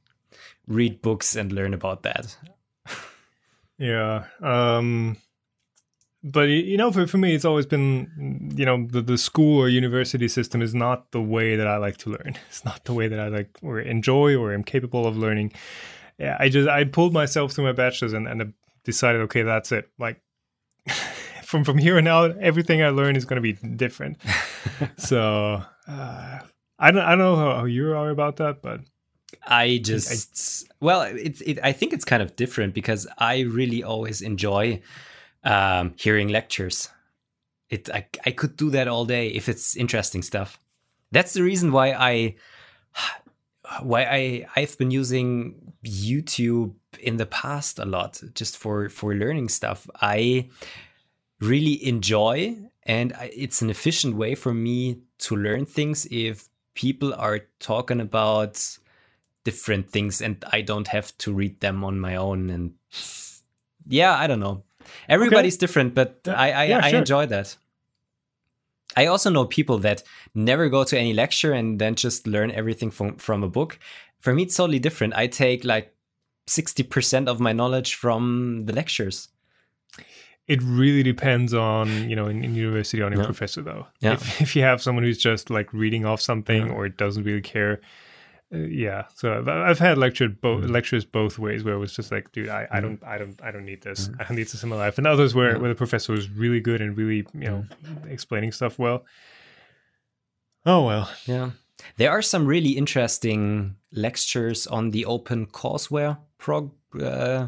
read books and learn about that. Yeah. Um, but you know, for, for me, it's always been, you know, the, the school or university system is not the way that I like to learn. It's not the way that I like or enjoy or am capable of learning. Yeah, I just I pulled myself through my bachelor's and, and decided, okay, that's it. Like from from here on out, everything I learn is going to be different. so uh, I don't I don't know how, how you are about that, but I just well, it's it, I think it's kind of different because I really always enjoy um, hearing lectures. It I I could do that all day if it's interesting stuff. That's the reason why I why I I've been using YouTube in the past a lot just for for learning stuff. I really enjoy and I, it's an efficient way for me to learn things if people are talking about different things and I don't have to read them on my own and yeah, I don't know. Everybody's different, but Yeah. I I, Yeah, I sure. enjoy that. I also know people that never go to any lecture and then just learn everything from from a book. For me, it's totally different. I take like sixty percent of my knowledge from the lectures. it really depends on you know in, in university on your Yeah. professor though Yeah. if, if you have someone who's just like reading off something Yeah. or doesn't really care uh, yeah so I've- i've had lectured both Mm. lectures both ways where it was just like dude i, I Mm. don't i don't i don't need this Mm. i don't need this in my life and others where, Yeah. where the professor was really good and really you know Mm. explaining stuff well oh well Yeah. There are some really interesting lectures on the Open Courseware prog- uh,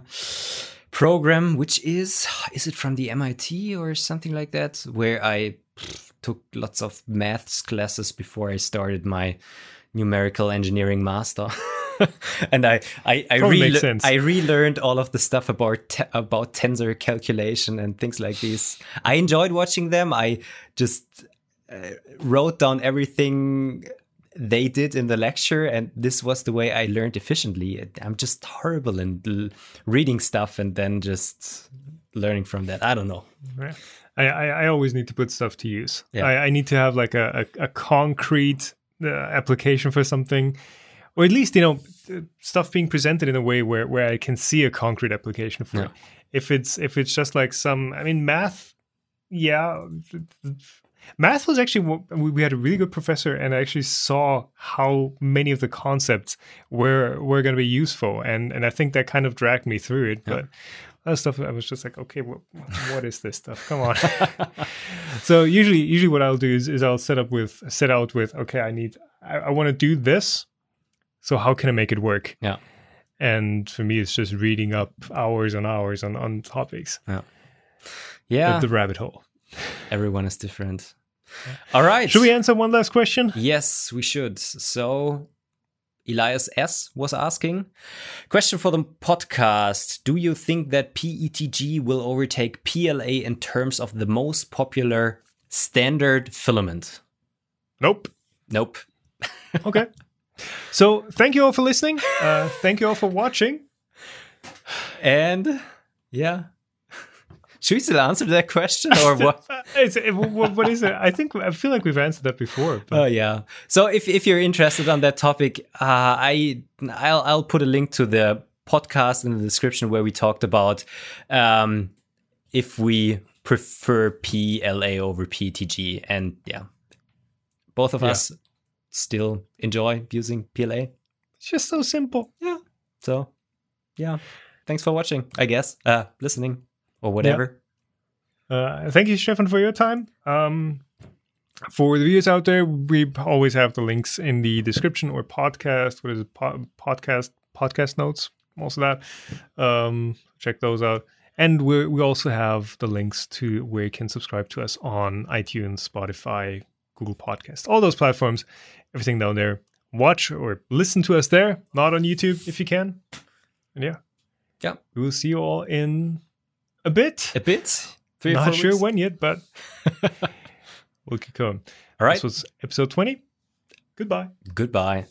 program, which is is it from the MIT or something like that, where I took lots of maths classes before I started my numerical engineering master. and I I I, rele- I relearned all of the stuff about te- about tensor calculation and things like this. I enjoyed watching them. I just uh, wrote down everything they did in the lecture, and this was the way I learned efficiently. I'm just horrible in l- reading stuff and then just learning from that. I don't know. I, I, I always need to put stuff to use. Yeah. I, I need to have like a, a, a concrete Uh, application for something or at least you know stuff being presented in a way where where I can see a concrete application for yeah. it. If it's if it's just like some, I mean, math, yeah, math was actually we had a really good professor and I actually saw how many of the concepts were were going to be useful and and I think that kind of dragged me through it, yeah. but. Other stuff I was just like, okay, what, what is this stuff? Come on. so usually, usually what I'll do is, is I'll set up with set out with, okay, I need, I, I want to do this, so how can I make it work? Yeah. And for me, it's just reading up hours and hours on, on topics. Yeah. Yeah. The, the rabbit hole. Everyone is different. All right. Should we answer one last question? Yes, we should. So Elias S was asking question for the podcast do you think that PETG will overtake PLA in terms of the most popular standard filament nope nope okay so thank you all for listening. Uh, thank you all for watching. And yeah. Should we still answer that question or what? it, what is it? I think I feel like we've answered that before. But. Oh yeah. So if, if you're interested on that topic, uh, I I'll I'll put a link to the podcast in the description where we talked about um, if we prefer PLA over PETG, and yeah, both of yeah. us still enjoy using PLA. It's just so simple. Yeah. So, yeah. Thanks for watching, I guess. Uh, listening or whatever. Yeah. Uh, thank you, Stefan, for your time. Um, for the viewers out there, we always have the links in the description or podcast. What is it? Po- podcast podcast notes. Most of that. Um, check those out. And we we also have the links to where you can subscribe to us on iTunes, Spotify, Google Podcast, all those platforms everything down there. Watch or listen to us there, not on YouTube if you can. And yeah. Yeah. We will see you all in a bit. A bit? Three not sure weeks? when yet, but we'll keep going. All right. This was episode 20. Goodbye. Goodbye.